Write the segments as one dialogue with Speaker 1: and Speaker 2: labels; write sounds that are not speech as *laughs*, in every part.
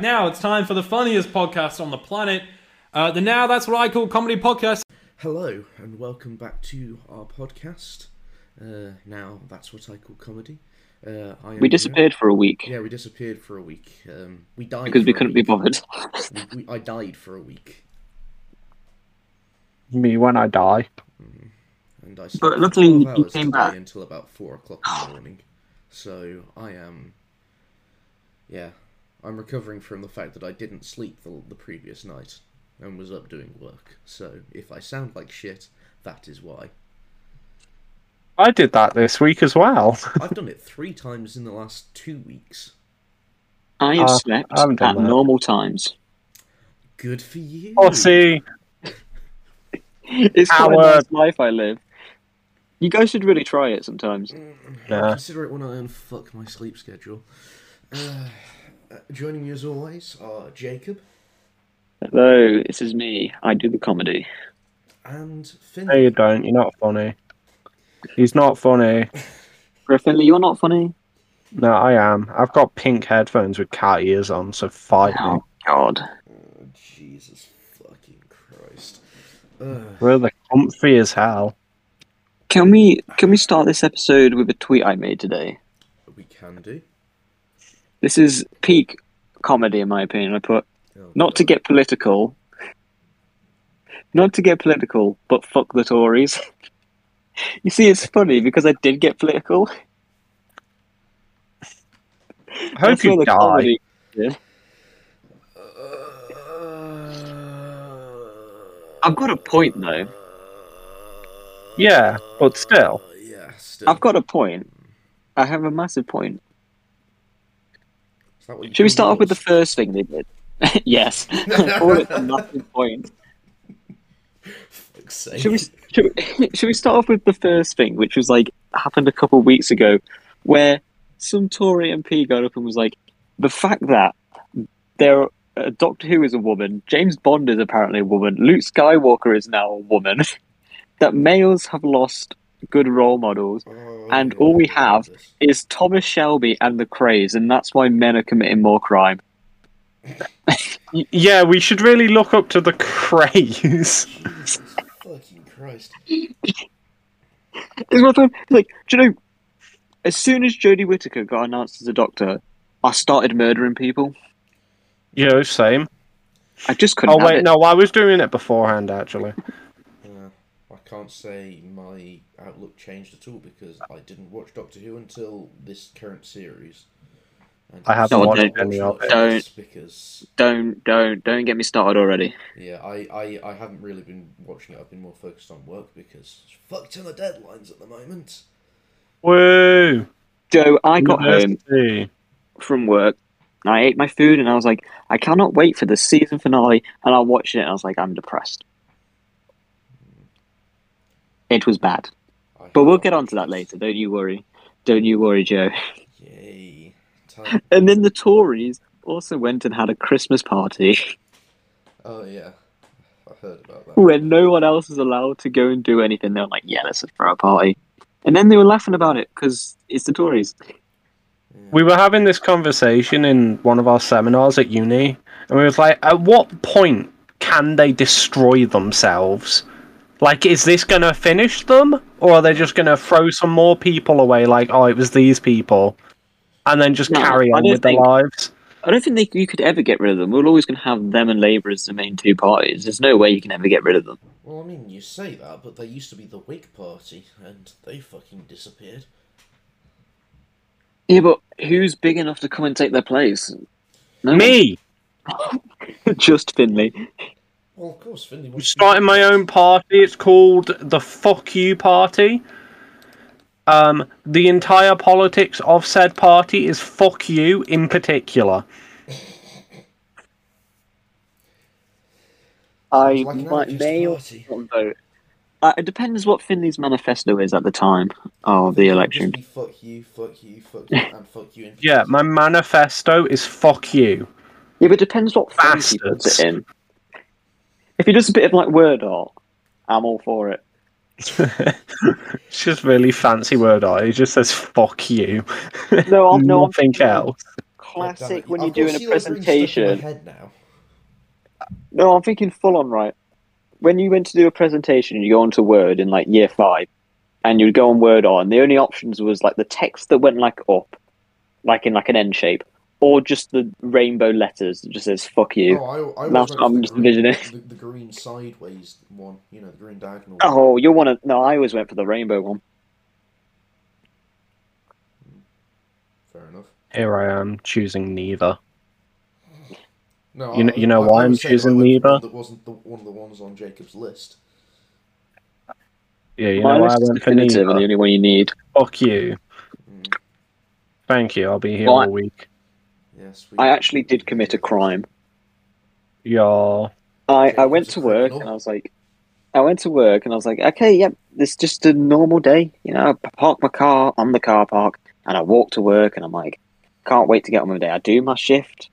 Speaker 1: Now it's time for the funniest podcast on the planet. Uh, the Now That's What I Call Comedy Podcast.
Speaker 2: Hello, and welcome back to our podcast. Uh, now, that's what I call comedy. Uh, I
Speaker 3: We disappeared for a week
Speaker 2: Yeah, we disappeared for a week. Um, we died
Speaker 3: because we couldn't be bothered.
Speaker 2: We, we, I died for a week,
Speaker 4: Me when I die.
Speaker 2: and I
Speaker 3: But luckily
Speaker 2: 12
Speaker 3: you came back.
Speaker 2: until about four o'clock in the morning. So I am, yeah, I'm recovering from the fact that I didn't sleep the, the previous night and was up doing work. So if I sound like shit, that is why.
Speaker 4: I did that this week as well. *laughs*
Speaker 2: I've done it three times in the last two weeks.
Speaker 3: I have
Speaker 4: Uh,
Speaker 3: slept
Speaker 4: I haven't done
Speaker 3: at
Speaker 4: that.
Speaker 3: normal times.
Speaker 2: Good for you.
Speaker 4: oh, see, *laughs*
Speaker 3: It's quite a
Speaker 4: Howard.
Speaker 3: nice life I live. You guys should really try it sometimes.
Speaker 4: Yeah.
Speaker 2: Consider it when I unfuck my sleep schedule. Uh, *sighs* *sighs* uh, joining you as always are Jacob
Speaker 3: Hello, this is me. I do the comedy.
Speaker 2: and Finn.
Speaker 4: no, you don't. You're not funny. He's not funny. *laughs*
Speaker 3: Finley, you're not funny.
Speaker 4: No, I am. I've got pink headphones with cat ears on, so fight me.
Speaker 3: Oh God.
Speaker 2: Oh, Jesus fucking Christ. Uh,
Speaker 4: We're the comfy as hell.
Speaker 3: Can we can we start this episode with a tweet I made today?
Speaker 2: we can do.
Speaker 3: This is peak comedy in my opinion. I put
Speaker 2: Oh,
Speaker 3: not to get political. Not to get political, but fuck the Tories. *laughs* you see, it's funny because I did get political.
Speaker 4: I hope
Speaker 3: That's
Speaker 4: you
Speaker 3: the
Speaker 4: die.
Speaker 3: Comedy. Yeah. I've got a point though.
Speaker 4: Yeah, but still.
Speaker 2: Uh, yeah, still.
Speaker 3: I've got a point. I have a massive point.
Speaker 2: Is that what you
Speaker 3: Should we start off with the first thing they did? *laughs* yes. I call it a massive point. Should we, should, we, *laughs* should we start off with the first thing, which was like happened a couple of weeks ago, where some Tory MP got up and was like, the fact that there, uh, Doctor Who is a woman, James Bond is apparently a woman, Luke Skywalker is now a woman, *laughs* that males have lost good role models,
Speaker 2: Oh,
Speaker 3: and
Speaker 2: yeah,
Speaker 3: all we have
Speaker 2: remember this.
Speaker 3: is Thomas Shelby and the Krays, and that's why men are committing more crime.
Speaker 4: Yeah, we should really look up to the *laughs* Krays.
Speaker 2: Jesus fucking Christ.
Speaker 3: It's my phone. Like, do you know? As soon as Jodie Whittaker got announced as a doctor, I started murdering people.
Speaker 4: Yeah, same.
Speaker 3: I just couldn't.
Speaker 4: Oh
Speaker 3: have
Speaker 4: wait,
Speaker 3: it.
Speaker 4: no, I was doing it beforehand actually.
Speaker 2: I can't say my outlook changed at all because I didn't watch Doctor Who until this current series. And
Speaker 4: I haven't
Speaker 3: watched
Speaker 2: don't
Speaker 4: any of
Speaker 3: it.
Speaker 2: because
Speaker 3: Don't, don't, don't get me started already.
Speaker 2: yeah, I, I, I haven't really been watching it. I've been more focused on work because it's fucked on the deadlines at the moment.
Speaker 4: Woo!
Speaker 3: Joe, I got home from work. I ate my food, and I was like, I cannot wait for the season finale. And I watched it, and I was like, I'm depressed. It was bad,
Speaker 2: I
Speaker 3: but we'll get on to that later. Don't you worry. Don't you worry, Joe.
Speaker 2: Yay! *laughs* Time-
Speaker 3: And then the Tories also went and had a Christmas party *laughs*
Speaker 2: oh yeah, I heard about that.
Speaker 3: where no one else is allowed to go and do anything. They're like, yeah, let's just throw a party. And then they were laughing about it because it's the Tories.
Speaker 4: We were having this conversation in one of our seminars at uni, and we was like, at what point can they destroy themselves? Like, is this going to finish them? Or are they just going to throw some more people away, like, oh, it was these people, and then just
Speaker 3: No,
Speaker 4: carry on
Speaker 3: don't
Speaker 4: with their
Speaker 3: think-
Speaker 4: lives?
Speaker 3: I don't think they, you could ever get rid of them. We're always going to have them and Labour as the main two parties. There's no way you can ever get rid of them.
Speaker 2: Well, I mean, you say that, but they used to be the Whig Party, and they fucking disappeared.
Speaker 3: Yeah, but who's big enough to come and take their place? No
Speaker 4: Me! *laughs*
Speaker 3: Just Finley.
Speaker 2: Well, of course, Finley
Speaker 4: I'm
Speaker 2: wants to be-
Speaker 4: starting my own party. It's called the Fuck You Party. Um, the entire politics of said party is fuck you in particular. *laughs*
Speaker 3: I
Speaker 2: like
Speaker 3: might may or vote. Uh, it depends what Finley's manifesto is at the time of the election.
Speaker 2: fuck you, fuck you, fuck you, and fuck you in *laughs*
Speaker 4: Yeah, my manifesto is fuck you.
Speaker 3: Yeah, but it depends what phrase he puts it in. If he does a bit of like word art, I'm all for it. *laughs*
Speaker 4: it's just really fancy word art. It just says fuck you.
Speaker 3: No, I'm *laughs* no, I'm
Speaker 4: Nothing else.
Speaker 2: God
Speaker 3: classic
Speaker 2: it.
Speaker 3: when you're doing a
Speaker 2: sea library stuck in my
Speaker 3: presentation.
Speaker 2: now.
Speaker 3: No, I'm thinking full on right. When you went to do a presentation, you go onto Word in like year five, and you'd go on Word on. The only options was like the text that went like up, like in like an N shape, or just the rainbow letters that just says "fuck you."
Speaker 2: Oh, I, I
Speaker 3: That's
Speaker 2: always
Speaker 3: what I'm just
Speaker 2: the green,
Speaker 3: envisioning.
Speaker 2: the, the green sideways one. You know, the green diagonal.
Speaker 3: Oh, you want to? No, I always went for the rainbow one.
Speaker 2: Fair enough.
Speaker 4: Here I am choosing neither.
Speaker 2: No,
Speaker 4: You kn-
Speaker 2: I-
Speaker 4: you know
Speaker 2: I-
Speaker 4: why
Speaker 2: I
Speaker 4: I'm
Speaker 2: was saying I
Speaker 4: choosing neither?
Speaker 2: That wasn't the, one of the ones on Jacob's list.
Speaker 4: Yeah, you
Speaker 3: My
Speaker 4: know why I
Speaker 3: list is
Speaker 4: went for
Speaker 3: definitive and the only one you need.
Speaker 4: Fuck you.
Speaker 2: Mm,
Speaker 4: Thank you. I'll be here
Speaker 3: Well,
Speaker 4: all week.
Speaker 2: Yes, we,
Speaker 3: I actually did commit a crime.
Speaker 4: Y'all.
Speaker 3: I, I went to work and I was like, I went to work and I was like, okay, yep, this is just a normal day. You know, I park my car on the car park and I walk to work and I'm like, can't wait to get on with my day. I do my shift,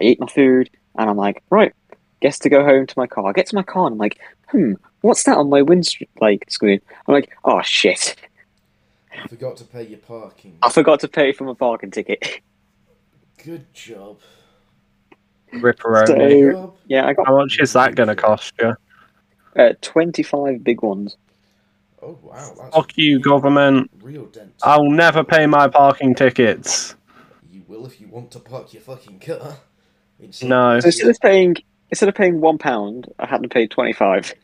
Speaker 3: I eat my food, and I'm like, right, guess to go home to my car. I get to my car and I'm like, hmm, what's that on my windscreen like screen? I'm like, oh shit,
Speaker 2: I forgot to pay your parking.
Speaker 3: I forgot to pay for my parking ticket. *laughs*
Speaker 2: Good job.
Speaker 4: Ripperoni.
Speaker 3: So- yeah, I got
Speaker 4: How much is that going to cost you?
Speaker 3: uh, 25 big ones.
Speaker 2: Oh wow, that's
Speaker 4: Fuck you, government.
Speaker 2: real dent.
Speaker 4: I'll never pay my parking tickets.
Speaker 2: You will if you want to park your fucking car. It's
Speaker 4: No.
Speaker 3: So instead of paying instead of paying one pound, I had to pay 25.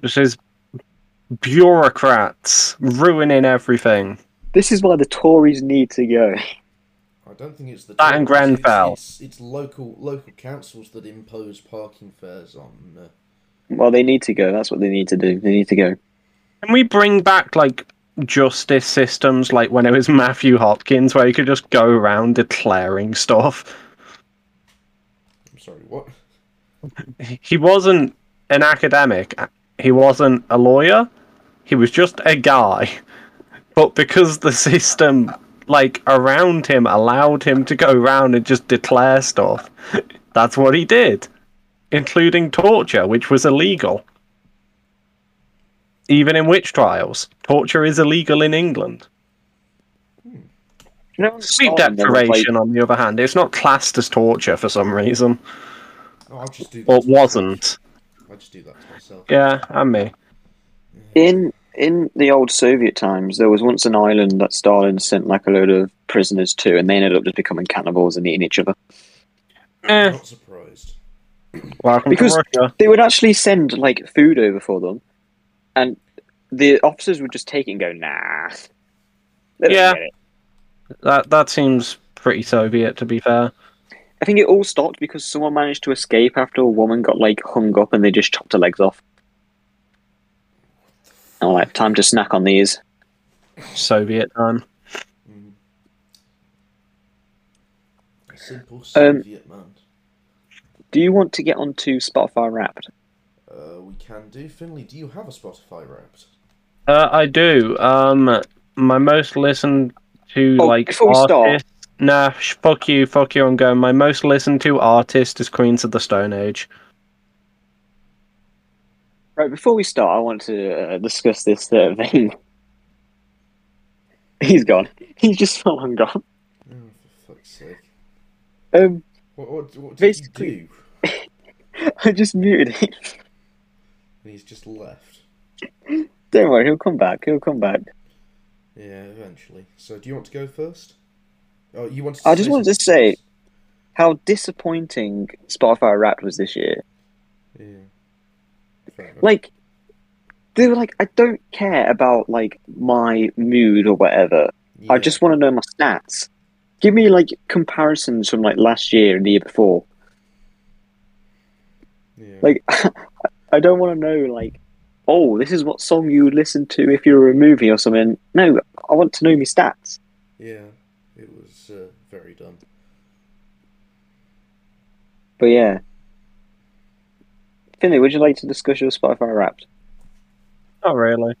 Speaker 4: This is bureaucrats ruining everything.
Speaker 3: This is why the Tories need to go. *laughs*
Speaker 2: I don't think it's the
Speaker 4: That and
Speaker 2: Tories, it's- It's, it's, local local councils that impose parking fares on. Uh,
Speaker 3: Well, they need to go. That's what they need to do. They need to go.
Speaker 4: Can we bring back like justice systems like when it was Matthew Hopkins where you could just go around declaring stuff?
Speaker 2: I'm sorry, what?
Speaker 4: He wasn't an academic. He wasn't a lawyer. He was just a guy. But because the system like around him allowed him to go around and just declare stuff, that's what he did. Including torture, which was illegal. Even in witch trials, torture is illegal in England. Hmm.
Speaker 3: You know,
Speaker 4: Sleep
Speaker 3: Stalin, there was, like-
Speaker 4: deprivation, on the other hand, it's not classed as torture for some reason,
Speaker 2: Oh, I'll just do that.
Speaker 4: or wasn't.
Speaker 2: I just do that to myself.
Speaker 4: Yeah, and me.
Speaker 3: in in the old Soviet times, there was once an island that Stalin sent like a load of prisoners to, and they ended up just becoming cannibals and eating each other.
Speaker 4: Eh,
Speaker 2: Not surprised.
Speaker 4: welcome
Speaker 3: Because- They would actually send like food over for them, and the officers would just take it and go, "Nah." They
Speaker 4: Yeah. That that seems pretty Soviet, to be fair.
Speaker 3: I think it all stopped because someone managed to escape after a woman got like hung up, and they just chopped her legs off. All right, time to snack on these.
Speaker 4: Soviet time.
Speaker 2: Mm. A simple
Speaker 3: Um,
Speaker 2: man.
Speaker 3: Do you want to get onto Spotify Wrapped?
Speaker 2: Uh, we can do. Finley, do you have a Spotify Wrapped?
Speaker 4: Uh, I do. Um, my most listened to
Speaker 3: Oh,
Speaker 4: like
Speaker 3: before we start-
Speaker 4: artist. Nah, fuck you, fuck you. I'm going. My most listened to artist is Queens of the Stone Age.
Speaker 3: Right, before we start, I want to uh, discuss this uh, *laughs* thing. He's gone. He's just *laughs* long gone.
Speaker 2: Oh, for fuck's sake.
Speaker 3: Um,
Speaker 2: What, what, what did
Speaker 3: Basically-
Speaker 2: you do? *laughs*
Speaker 3: I just muted him.
Speaker 2: And he's just left.
Speaker 3: Don't worry, he'll come back. He'll come back.
Speaker 2: Yeah, eventually. So, do you want to go first? Oh, you wanted.
Speaker 3: I just wanted to say- How disappointing Spotify Wrapped was this year.
Speaker 2: Yeah.
Speaker 3: Like, they were like, I don't care about like my mood or whatever. I just want to know my stats. Give me like comparisons from like last year and the year before.
Speaker 2: Yeah.
Speaker 3: Like, *laughs* I don't want to know like, oh, this is what song you would listen to if you were a movie or something. No, I want to know my stats.
Speaker 2: Yeah, it was uh, very dumb.
Speaker 3: But yeah. Finley, would you like to discuss your Spotify Wrapped?
Speaker 4: Not really.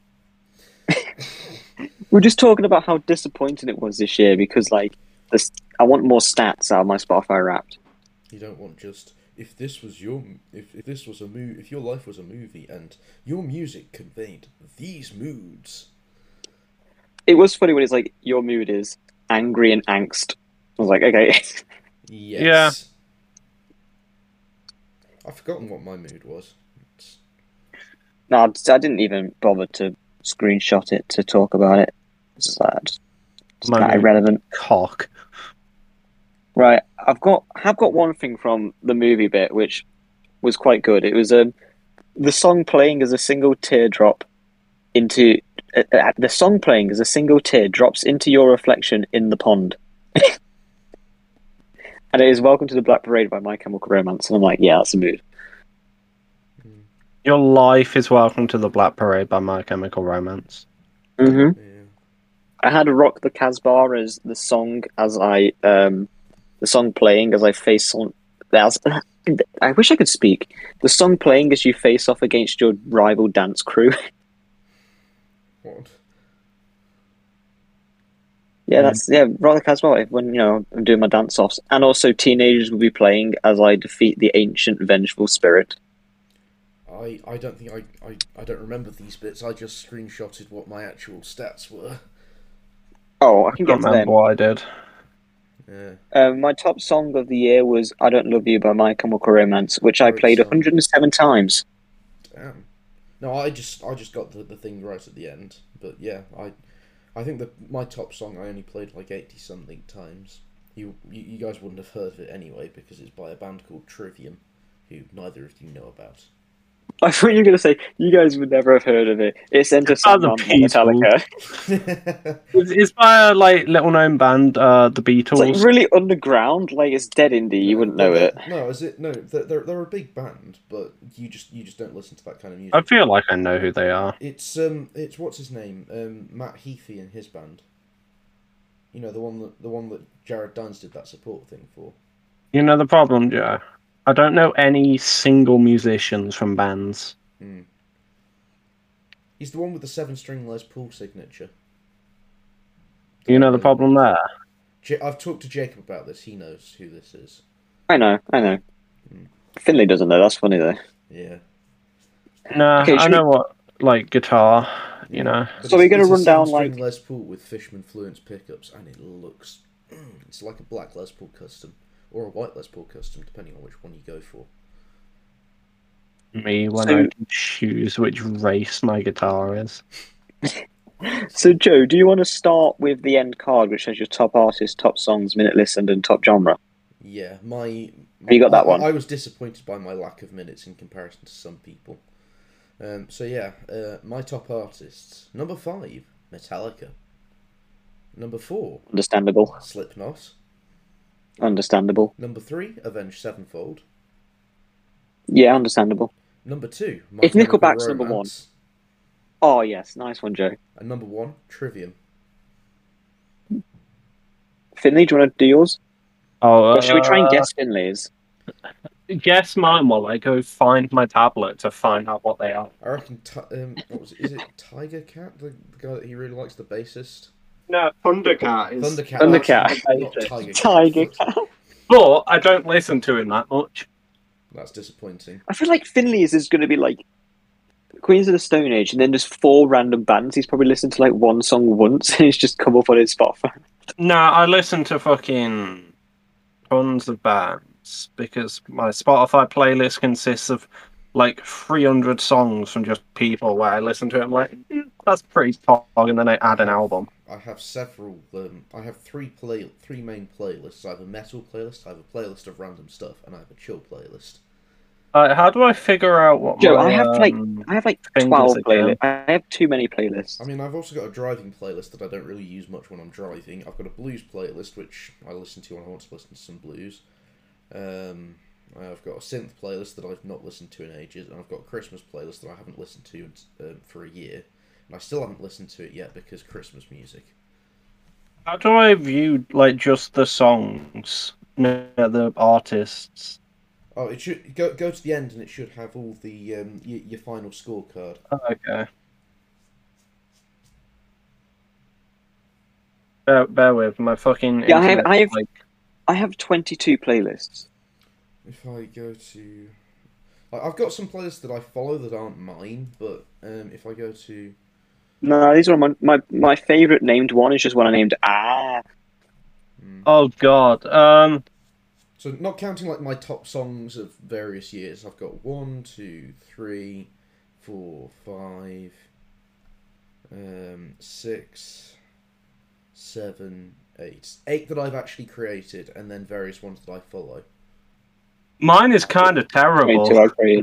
Speaker 4: *laughs*
Speaker 3: We're just talking about how disappointing it was this year because, like, this, I want more stats out of my Spotify Wrapped.
Speaker 2: You don't want just if this was your if, if this was a mo- if your life was a movie and your music conveyed these moods.
Speaker 3: It was funny when it's like your mood is, angry and angst. I was like, okay. *laughs*
Speaker 2: Yes. I've forgotten what my mood was. It's-
Speaker 3: no, I didn't even bother to screenshot it to talk about it. It's just, like, just, just
Speaker 4: My
Speaker 3: kinda irrelevant.
Speaker 4: Cock.
Speaker 3: Right, I've got have got one thing from the movie bit which was quite good. It was um the song playing as a single teardrop into uh, uh, the song playing as a single tear drops into your reflection in the pond. *laughs* and it is "Welcome to the Black Parade" by My Chemical Romance, and I'm like, yeah, that's a mood.
Speaker 4: Your life is welcome to the Black Parade by My Chemical Romance.
Speaker 3: Mm-hmm.
Speaker 2: yeah.
Speaker 3: I had to "Rock the Casbah" as the song as I um the song playing as I face on. As, I wish I could speak. The song playing as you face off against your rival dance crew.
Speaker 2: What?
Speaker 3: Yeah, that's yeah, rather casual. When you know I'm doing my dance offs, and also teenagers will be playing as I defeat the ancient vengeful spirit.
Speaker 2: I, I don't think I, I, I don't remember these bits. I just screenshotted what my actual stats were.
Speaker 3: Oh, I
Speaker 4: I
Speaker 3: can
Speaker 4: can't
Speaker 3: get to
Speaker 4: remember
Speaker 3: them.
Speaker 4: what I did.
Speaker 2: Yeah.
Speaker 3: Um, my top song of the year was "I Don't Love You" by My Chemical Romance, which I played
Speaker 2: song.
Speaker 3: 107 times.
Speaker 2: Damn. No, I just I just got the, the thing right at the end. But yeah, I I think that my top song I only played like eighty something times. You, you you guys wouldn't have heard of it anyway because it's by a band called Trivium, who neither of you know about.
Speaker 3: I thought you were going to say you guys would never have heard of it. It's Enter
Speaker 4: It's by the
Speaker 3: Sandman by Metallica.
Speaker 4: It's, it's by a like little known band, uh, the
Speaker 3: It's
Speaker 4: Beatles.
Speaker 3: like really underground. Like it's dead indie. You wouldn't know it.
Speaker 2: No, is it? No, they're, they're they're a big band, but you just you just don't listen to that kind of music.
Speaker 4: I feel like I know who they are.
Speaker 2: It's um, it's what's his name? Um, Matt Heafy and his band. You know the one that the one that Jared Dines did that support thing for.
Speaker 4: You know the problem, Joe. I don't know any single musicians from bands.
Speaker 2: He's the one with the seven-string Les Paul signature.
Speaker 4: You know the problem there.
Speaker 2: Ja- I've talked to Jacob about this. He knows who this is.
Speaker 3: I know. I know.
Speaker 2: Hmm.
Speaker 3: Finley doesn't know. That's funny though.
Speaker 2: Yeah.
Speaker 4: No,
Speaker 3: Okay,
Speaker 4: I
Speaker 3: should
Speaker 4: know what like guitar. You know,
Speaker 2: But
Speaker 3: So
Speaker 2: it's-
Speaker 3: we're gonna run down, like-
Speaker 2: Les Paul with Fishman Fluence pickups, and it looks. It's like a black Les Paul custom or a white Les Paul custom, depending on which one you go for.
Speaker 4: me when
Speaker 3: So-
Speaker 4: I can choose which race my guitar is. *laughs*
Speaker 3: So, Joe, do you want to start with the end card, which has your top artist, top songs, minute listened, and top genre?
Speaker 2: Yeah, my.
Speaker 3: You got that
Speaker 2: I-
Speaker 3: one?
Speaker 2: I, was disappointed by my lack of minutes in comparison to some people. Um, so yeah, uh, my top artists: number five, Metallica. Number four,
Speaker 3: Understandable.
Speaker 2: Slipknot.
Speaker 3: Understandable.
Speaker 2: Number three, Avenged Sevenfold.
Speaker 3: Yeah, understandable.
Speaker 2: Number two, My
Speaker 3: If
Speaker 2: Chemical
Speaker 3: Nickelback's number one.
Speaker 2: Romance.
Speaker 3: Oh yes, nice one, Joe.
Speaker 2: And number one, Trivium.
Speaker 3: Finley, do you want to do yours?
Speaker 4: Oh,
Speaker 3: Or should we try and
Speaker 4: uh,
Speaker 3: guess Finley's?
Speaker 4: guess mine while I go find my tablet to find out what they are.
Speaker 2: I reckon. Ti- um, what was it? Is it Tiger Cat, the, the guy that he really likes, the bassist?
Speaker 4: No, Thundercat is.
Speaker 2: Thundercat.
Speaker 3: Thundercat.
Speaker 2: that's- not Tiger Cat.
Speaker 3: Cat.
Speaker 4: But I don't listen to him that much.
Speaker 2: That's disappointing.
Speaker 3: I feel like Finley's is going to be like Queens of the Stone Age, and then just four random bands. He's probably listened to like one song once, and it's just come up on his Spotify. *laughs*
Speaker 4: Nah, I listen to fucking tons of bands because my Spotify playlist consists of like 300 songs from just people where I listen to it. I'm like, "Mm, that's pretty pog, and then I add an album.
Speaker 2: I have several. Um, I have three play, three main playlists. I have a metal playlist. I have a playlist of random stuff, and I have a chill playlist.
Speaker 4: Uh, how do I figure out what
Speaker 3: Joe,
Speaker 4: my,
Speaker 3: I have, like-
Speaker 4: um,
Speaker 3: I have like twelve playlists. I have too many playlists.
Speaker 2: I mean, I've also got a driving playlist that I don't really use much when I'm driving. I've got a blues playlist which I listen to when I want to listen to some blues. Um, I've got a synth playlist that I've not listened to in ages, and I've got a Christmas playlist that I haven't listened to um, for a year, and I still haven't listened to it yet because Christmas music.
Speaker 4: How do I view like just the songs, no, the artists?
Speaker 2: Oh, it should go go to the end, and it should have all the um, your, your final scorecard.
Speaker 4: Okay. Bear, bear with my fucking.
Speaker 3: Yeah, I have- I have-
Speaker 4: like,
Speaker 3: I have twenty-two playlists.
Speaker 2: If I go to, like, I've got some playlists that I follow that aren't mine, but um, if I go to
Speaker 3: No, these are my my, my favorite named one is just one I named Ah.
Speaker 4: Oh god. Um.
Speaker 2: So not counting like my top songs of various years, I've got one, two, three, four, five, um, six, seven, eight. Eight that I've actually created, and then various ones that I follow.
Speaker 4: Mine is kind of terrible.
Speaker 3: Twenty-two I.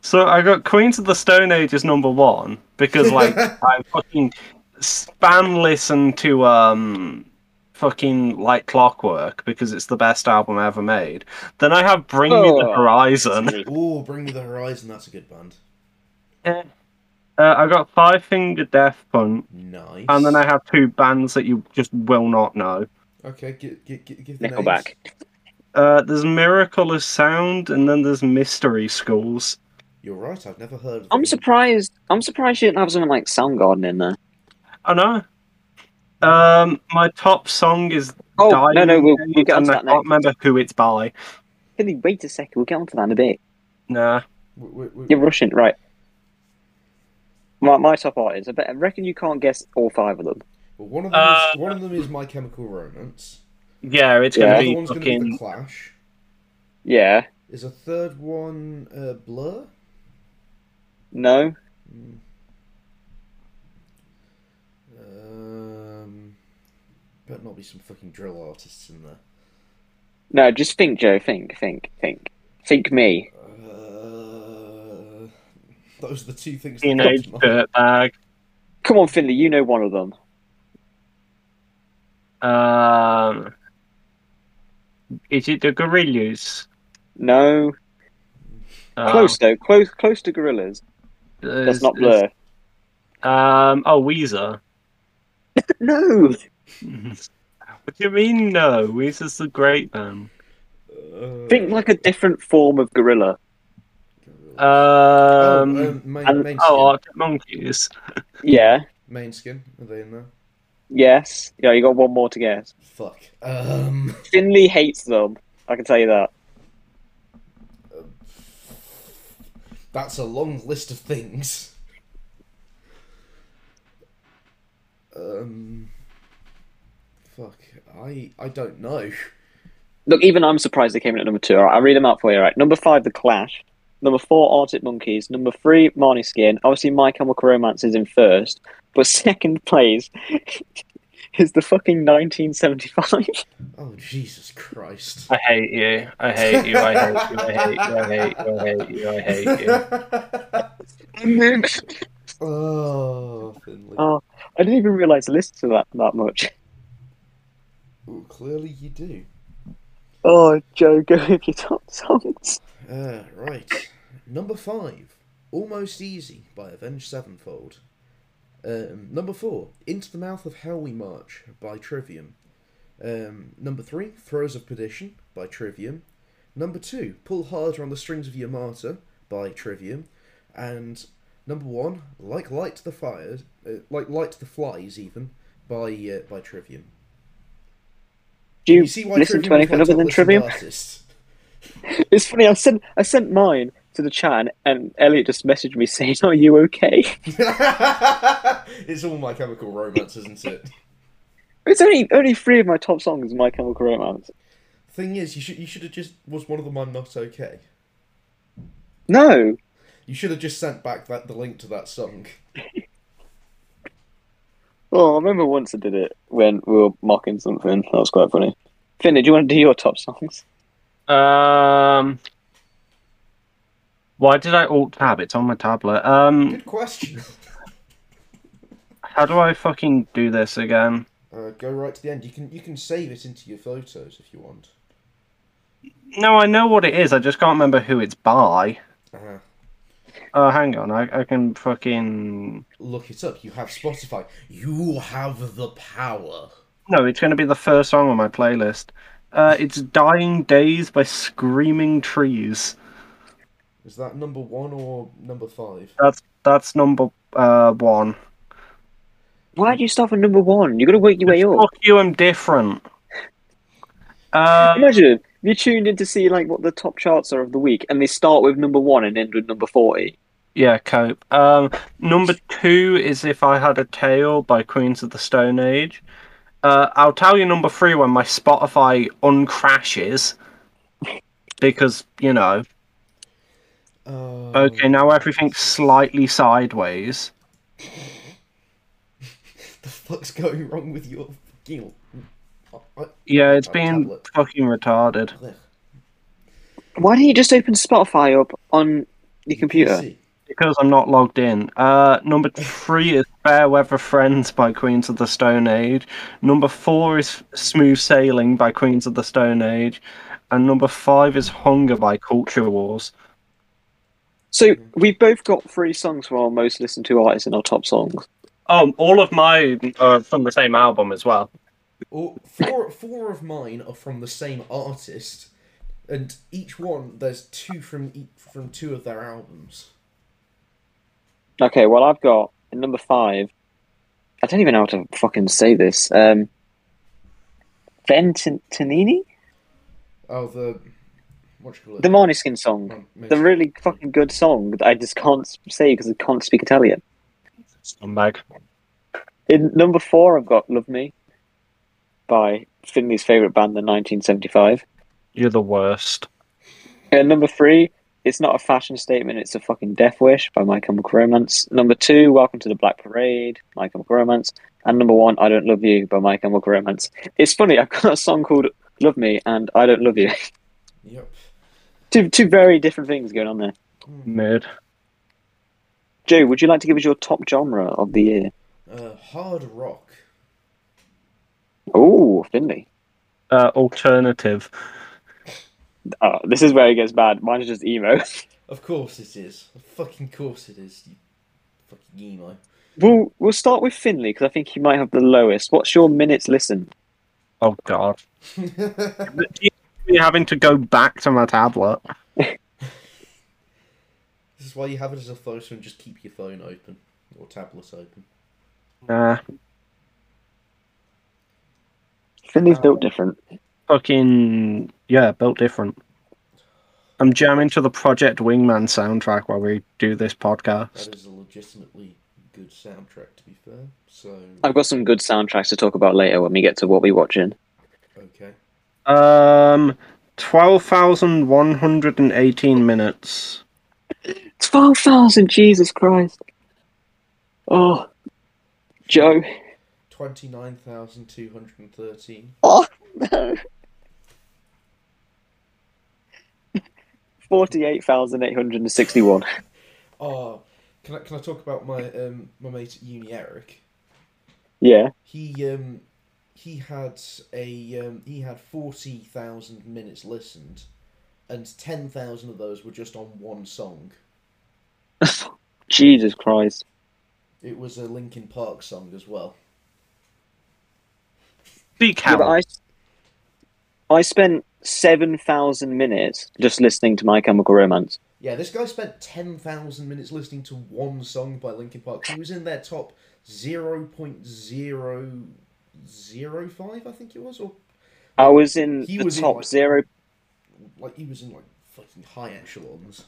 Speaker 4: So I got Queens of the Stone Age as number one because like *laughs* I fucking spam listen to um fucking like clockwork because it's the best album ever made. Then I have Bring Me the
Speaker 3: Oh.
Speaker 4: Horizon. *laughs*
Speaker 2: Oh, Bring Me the Horizon, that's a good band.
Speaker 4: Uh, I got Five Finger Death Punch,
Speaker 2: Nice.
Speaker 4: and then I have two bands that you just will not know.
Speaker 2: Okay, give, give, give, give the
Speaker 3: Nickelback.
Speaker 2: names.
Speaker 4: Uh, there's of Sound, and then there's Mystery Schools.
Speaker 2: You're right, I've never heard of
Speaker 3: I'm
Speaker 2: them.
Speaker 3: surprised. I'm surprised you didn't have something like Soundgarden in there.
Speaker 4: I know. Um, my top song is
Speaker 3: Oh
Speaker 4: Dying
Speaker 3: no, no, we'll, we'll get
Speaker 4: and
Speaker 3: onto
Speaker 4: I can't remember who it's by.
Speaker 3: Billy, wait a second. We'll get onto that in a bit.
Speaker 4: Nah.
Speaker 2: W- w- w-
Speaker 3: You're rushing, right? My, my top artists. I, bet, I reckon you can't guess all five of them.
Speaker 2: well, one of them
Speaker 4: Uh,
Speaker 2: is one of them is My Chemical Romance.
Speaker 4: Yeah, it's
Speaker 3: Yeah.
Speaker 4: gonna
Speaker 2: The
Speaker 4: be
Speaker 2: other one's going to be
Speaker 4: fucking.
Speaker 2: The Clash.
Speaker 3: Yeah.
Speaker 2: Is a third one uh, Blur?
Speaker 3: No.
Speaker 2: Um, better not be some fucking drill artists in there.
Speaker 3: No. Just think, Joe. Think. Think. Think. Think me.
Speaker 2: Uh, those are the two things. that
Speaker 4: Teenage
Speaker 2: come
Speaker 4: dirtbag.
Speaker 3: Come on, Finley. You know one of them.
Speaker 4: Um, is it the Gorillaz?
Speaker 3: No.
Speaker 4: Um,
Speaker 3: Close though. Close. Close to Gorillaz. That's
Speaker 4: is-
Speaker 3: not
Speaker 4: is-
Speaker 3: Blur.
Speaker 4: Um, oh, Weezer. *laughs*
Speaker 3: No. *laughs*
Speaker 4: what do you mean? No, Weezer's the great band.
Speaker 2: Uh,
Speaker 3: Think like a different form of gorilla.
Speaker 2: oh,
Speaker 4: Um,
Speaker 2: um, main,
Speaker 3: and-
Speaker 2: main skin.
Speaker 4: oh, Arctic Monkeys. *laughs*
Speaker 3: Yeah.
Speaker 2: Main skin. Are they in there?
Speaker 3: Yes. Yeah. You got one more to guess.
Speaker 2: Fuck. Um.
Speaker 3: Finley hates them. I can tell you that.
Speaker 2: That's a long list of things. Um. Fuck. I I don't know.
Speaker 3: Look, even I'm surprised they came in at number two. All right, I'll read them out for you. All right, number five, The Clash. Number four, Arctic Monkeys. Number three, Måneskin. Obviously, My Chemical Romance is in first, but *laughs* second place *laughs* is the fucking 1975.
Speaker 2: Oh Jesus Christ.
Speaker 4: I hate you. I hate you. I hate you. I hate you. I hate you. I hate you. I hate you. *laughs*
Speaker 2: oh, Finley.
Speaker 3: oh, I didn't even realize I listened to that that much.
Speaker 2: Ooh, clearly you do.
Speaker 3: Oh, Joe, go with your top songs.
Speaker 2: Uh, right. Number five, Almost Easy by Avenged Sevenfold. Um, number four, Into the Mouth of Hell We March by Trivium. Um, number three, Throes of Perdition by Trivium. Number two, Pull Harder on the Strings of Your Martyr by Trivium. And number one, Like Light to the Fires, uh, Like Light to the Flies even, by uh, by Trivium.
Speaker 3: Do you,
Speaker 2: You see why
Speaker 3: listen to
Speaker 2: Trivium is
Speaker 3: anything other than Trivium? *laughs* It's funny. I sent I sent mine to the chat, and Elliot just messaged me *laughs* saying, "Are you okay?" *laughs*
Speaker 2: it's all my chemical romance, isn't it?
Speaker 3: It's only only three of my top songs. My Chemical Romance.
Speaker 2: Thing is, you should you should have just was one of them. I'm not okay.
Speaker 3: No,
Speaker 2: You should have just sent back that the link to that song. *laughs*
Speaker 3: Oh, I remember once I did it when we were mocking something. That was quite funny. Finny, do you want to do your top songs?
Speaker 4: Um, why did I alt tab? It's on my tablet. Um,
Speaker 2: Good question.
Speaker 4: how do I fucking do this again?
Speaker 2: Uh, go right to the end. You can you can save it into your photos if you want.
Speaker 4: No, I know what it is. I just can't remember who it's by.
Speaker 2: Uh-huh.
Speaker 4: Oh, hang on. I, I can fucking.
Speaker 2: look it up. You have Spotify. You have the power.
Speaker 4: No, it's going to be the first song on my playlist. Uh, it's "Dying Days" by Screaming Trees.
Speaker 2: Is that number one or number five?
Speaker 4: That's that's number uh one.
Speaker 3: Why do you start from number one? You got to work your way up.
Speaker 4: Fuck you, I'm different. Uh,
Speaker 3: Imagine you tuned in to see like what the top charts are of the week, and they start with number one and end with number forty.
Speaker 4: yeah, cope. Um, number two is "If I Had a Tail" by Queens of the Stone Age. Uh, I'll tell you number three when my Spotify uncrashes. Because, you know.
Speaker 2: Oh,
Speaker 4: Okay, now everything's slightly sideways. *laughs*
Speaker 2: the fuck's going wrong with your fucking? I- I-
Speaker 4: Yeah, it's being
Speaker 2: tablet.
Speaker 4: fucking retarded.
Speaker 2: Ugh.
Speaker 3: Why don't you just open Spotify up on your computer?
Speaker 4: Because I'm not logged in. Uh, number three is Fair Weather Friends by Queens of the Stone Age. Number four is Smooth Sailing by Queens of the Stone Age. And number five is Hunger by Culture Wars.
Speaker 3: So we've both got three songs from our most listened to artists in our top songs.
Speaker 4: Oh, all of mine are from the same album as well.
Speaker 2: Or four four of mine are from the same artist, and each one there's two from each, from two of their albums.
Speaker 3: Okay, well I've got in number five. I don't even know how to fucking say this. Um, Ventinini,
Speaker 2: Oh, the what you call it?
Speaker 3: The Måneskin song,
Speaker 2: Oh,
Speaker 3: the really fucking good song that I just can't say because I can't speak Italian.
Speaker 4: Scumbag.
Speaker 3: In number four, I've got "Love Me" by Finley's favorite band, the 1975.
Speaker 4: You're the worst.
Speaker 3: And number three, it's not a fashion statement; it's a fucking death wish by My Chemical Romance. Number two, "Welcome to the Black Parade" My Chemical Romance, and number one, "I Don't Love You" by My Chemical Romance. It's funny, I've got a song called "Love Me" and "I Don't Love You."
Speaker 2: Yep.
Speaker 3: Two two very different things going on there.
Speaker 4: Mid.
Speaker 3: Joe, would you like to give us your top genre of the year?
Speaker 2: Uh, hard rock.
Speaker 3: Oh, Finley.
Speaker 4: Uh, alternative. *laughs*
Speaker 3: Oh, this is where it gets bad. Mine is just emo. *laughs*
Speaker 2: Of course it is. Of fucking course it is. You fucking emo.
Speaker 3: we'll we'll start with Finley because I think he might have the lowest. What's your minutes listened?
Speaker 4: Oh, God. *laughs* You're having to go back to my tablet. *laughs*
Speaker 2: This is why you have it as a photo and just keep your phone open or tablet open.
Speaker 4: Nah.
Speaker 3: Finley's
Speaker 2: Oh.
Speaker 3: built different.
Speaker 4: Fucking. Yeah, built different. I'm jamming to the Project Wingman soundtrack while we do this podcast.
Speaker 2: That is a legitimately good soundtrack, to be fair. So
Speaker 3: I've got some good soundtracks to talk about later when we get to what we're watching.
Speaker 2: Okay.
Speaker 4: Um, 12,118 minutes.
Speaker 3: Twelve thousand, Jesus Christ! Oh, Joe.
Speaker 2: Twenty nine thousand two hundred and thirteen.
Speaker 3: Oh no. *laughs* Forty-eight thousand eight hundred and sixty-one.
Speaker 2: Oh, can I can I talk about my um my mate at uni Eric?
Speaker 3: Yeah.
Speaker 2: He um he had a um he had forty thousand minutes listened, and ten thousand of those were just on one song. *laughs*
Speaker 3: Jesus Christ.
Speaker 2: It was a Linkin Park song as well.
Speaker 4: Speak
Speaker 3: Yeah, I, I spent seven thousand minutes just listening to My Chemical Romance.
Speaker 2: Yeah, this guy spent ten thousand minutes listening to one song by Linkin Park. He was in their top zero point zero zero five, I think it was, or
Speaker 3: I was in
Speaker 2: He
Speaker 3: the
Speaker 2: was in,
Speaker 3: top
Speaker 2: like-
Speaker 3: zero.
Speaker 2: like he was in like fucking high echelons.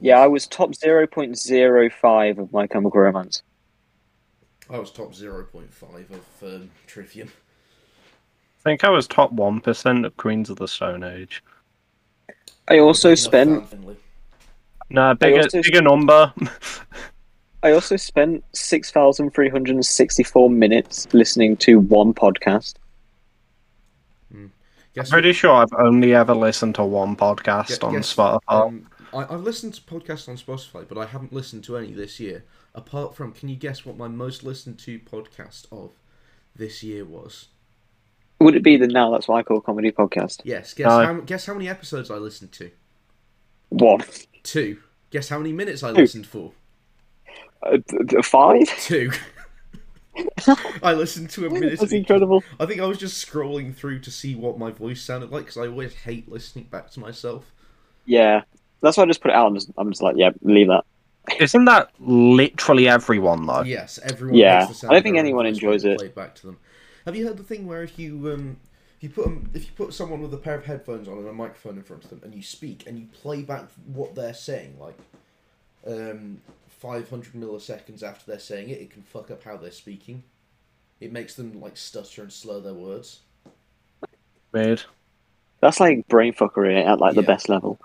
Speaker 3: Yeah, I was top zero point zero five of My Chemical Romance.
Speaker 2: I was top zero point five of um, Trivium.
Speaker 4: I think I was top 1% of Queens of the Stone Age.
Speaker 3: I also spent.
Speaker 2: fan friendly.
Speaker 4: Nah, bigger,
Speaker 3: also-
Speaker 4: bigger number. *laughs*
Speaker 3: I also spent six thousand three hundred and sixty-four minutes listening to one podcast.
Speaker 2: Guess
Speaker 4: Pretty sure I've only ever listened to one podcast
Speaker 2: Gu-
Speaker 4: on
Speaker 2: guess,
Speaker 4: Spotify.
Speaker 2: Um, I, I've listened to podcasts on Spotify, but I haven't listened to any this year. Apart from, can you guess what my most listened to podcast of this year was?
Speaker 3: Would it be the now that's Why I call comedy podcast?
Speaker 2: Yes. Guess
Speaker 4: No.
Speaker 2: how guess how many episodes I listened to?
Speaker 3: One,
Speaker 2: Two. Guess how many minutes I
Speaker 3: Two.
Speaker 2: listened for?
Speaker 3: Uh, th- th- five.
Speaker 2: Two. I listened to a *laughs* minute.
Speaker 3: That's incredible.
Speaker 2: I think I was just scrolling through to see what my voice sounded like because I always hate listening back to myself.
Speaker 3: Yeah, that's why I just put it out. I'm just, I'm just like, yeah, leave that.
Speaker 4: Isn't that literally everyone, though?
Speaker 2: Yes, everyone.
Speaker 3: Yeah,
Speaker 2: the sound
Speaker 3: I don't think anyone enjoys it.
Speaker 2: Played back to them. Have you heard the thing where if you um, if you put 'em- if you put someone with a pair of headphones on and a microphone in front of them and you speak and you play back what they're saying like um, 500 milliseconds after they're saying it, it can fuck up how they're speaking. It makes them like stutter and slur their words.
Speaker 4: Weird.
Speaker 3: That's like brain fuckery at like the
Speaker 2: Yeah.
Speaker 3: best level.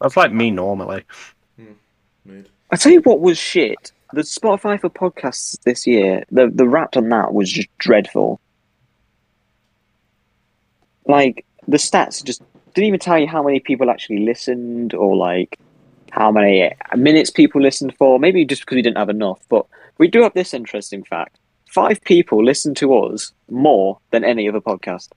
Speaker 4: That's like me normally. Hmm.
Speaker 2: Mood.
Speaker 3: I tell you what was shit. The Spotify for podcasts this year, the the rap on that was just dreadful. Like the stats just didn't even tell you how many people actually listened or like how many minutes people listened for. Maybe just because we didn't have enough, but we do have this interesting fact: five people listened to us more than any other podcast.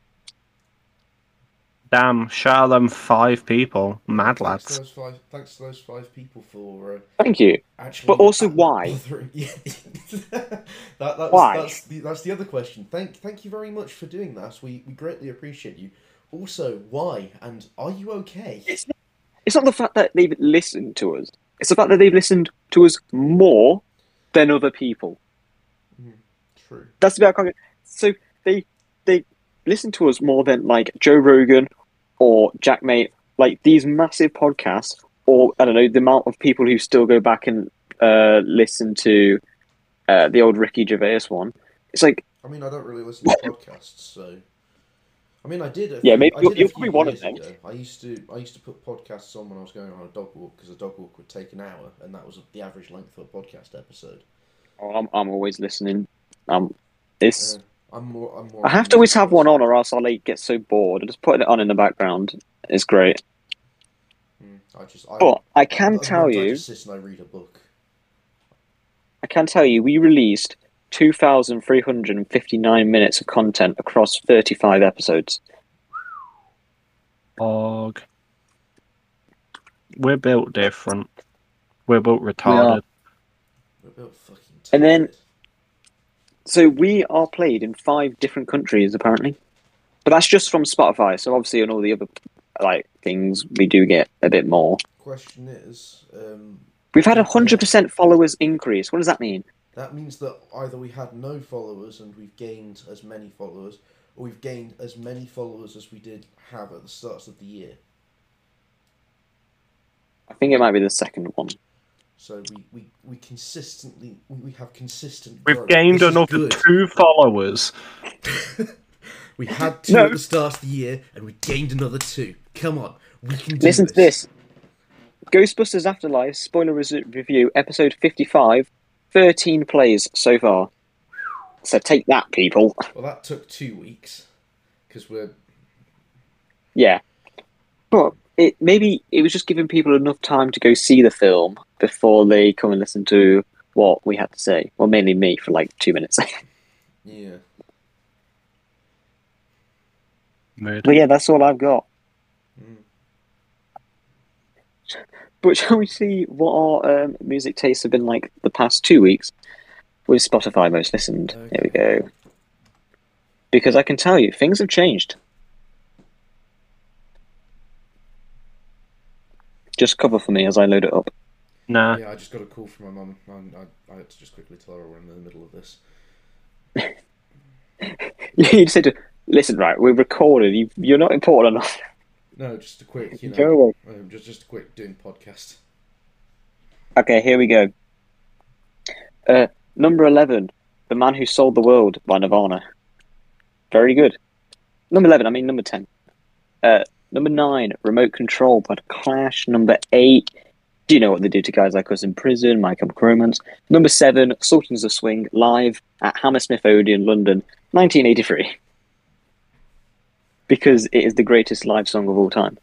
Speaker 4: Damn, shout out them five people. Mad
Speaker 2: Thanks to
Speaker 4: lads.
Speaker 2: those five. Thanks to those five people for uh,
Speaker 3: Thank you.
Speaker 2: actually.
Speaker 3: But also why? *laughs*
Speaker 2: Yeah. *laughs* that, that's,
Speaker 3: Why?
Speaker 2: That's the, that's the other question. Thank thank you very much for doing that. We we greatly appreciate you. Also, why and are you okay?
Speaker 3: It's not, it's not the fact that they've listened to us. It's the fact that they've listened to us more than other people.
Speaker 2: True.
Speaker 3: That's the bit I can't. So they they listen to us more than like Joe Rogan or Jack Maate, like these massive podcasts, or I don't know the amount of people who still go back and uh, listen to uh, the old Ricky Gervais one. It's like
Speaker 2: I mean, I don't really listen to podcasts, so. I mean, I did. A
Speaker 3: Yeah, maybe
Speaker 2: I did
Speaker 3: you're
Speaker 2: few
Speaker 3: probably one of them.
Speaker 2: ago. I used to. I used to put podcasts on when I was going on a dog walk because a dog walk would take an hour, and that was the average length of a podcast episode.
Speaker 3: oh, I'm I'm always listening. Um,
Speaker 2: Uh, I'm more. I'm more.
Speaker 3: I have to always have one on, or else I'll like, get so bored. I just put it on in the background. It's great.
Speaker 2: Mm, I just. I,
Speaker 3: But I
Speaker 2: I-
Speaker 3: can
Speaker 2: I-
Speaker 3: tell
Speaker 2: I
Speaker 3: you,
Speaker 2: and I read a book.
Speaker 3: I can tell you, we released 2,359 minutes of content across 35 episodes.
Speaker 4: Og. We're built different. We're built retarded.
Speaker 2: We're built fucking.
Speaker 3: And then- So we are played in five different countries, apparently. But that's just from Spotify. So obviously, on all the other like things, we do get a bit more.
Speaker 2: question is, um,
Speaker 3: We've had a hundred percent followers increase. What does that mean?
Speaker 2: That means that either we had no followers and we've gained as many followers, or we've gained as many followers as we did have at the start of the year.
Speaker 3: I think it might be the second one.
Speaker 2: So we, we, we consistently we we have consistent.
Speaker 4: We've
Speaker 2: growth.
Speaker 4: gained
Speaker 2: This
Speaker 4: another two followers. *laughs*
Speaker 2: We had two
Speaker 3: No.
Speaker 2: at the start of the year, and we gained another two. Come on, we can do
Speaker 3: Listen to this. Ghostbusters Afterlife spoiler review episode 55 13 plays so far. So take that people.
Speaker 2: Well, that took two weeks because we're
Speaker 3: Yeah. But it maybe it was just giving people enough time to go see the film before they come and listen to what we had to say. Well mainly me for like 2 minutes. *laughs*
Speaker 2: yeah.
Speaker 4: Mood.
Speaker 3: but yeah, that's all I've got.
Speaker 2: Mm.
Speaker 3: But *laughs* shall we see what our um, music tastes have been like the past 2 weeks with Spotify most listened? Here we go. Because I can tell you things have changed. Just cover for me as I load it up.
Speaker 4: Nah.
Speaker 2: Yeah, I just got a call from my mum. I, I had to just quickly tell her we're in the middle of this. *laughs*
Speaker 3: you just said, "Listen, right, we're recorded. You, you're not important enough.
Speaker 2: No, just a quick, you know,
Speaker 3: away."
Speaker 2: um, just just a quick doing podcast.
Speaker 3: Okay, here we go. Uh, number eleven, "The Man Who Sold the World" by Nirvana. Very good. Number eleven, I mean number ten. Uh, number nine, "Remote Control" by Clash. Number eight, "Do You Know What They Do to Guys Like Us in Prison?" My Chemical Romance. Number seven, "Sultans of Swing" live at Hammersmith Odeon, London, 1983. Because it is the greatest live song of all time.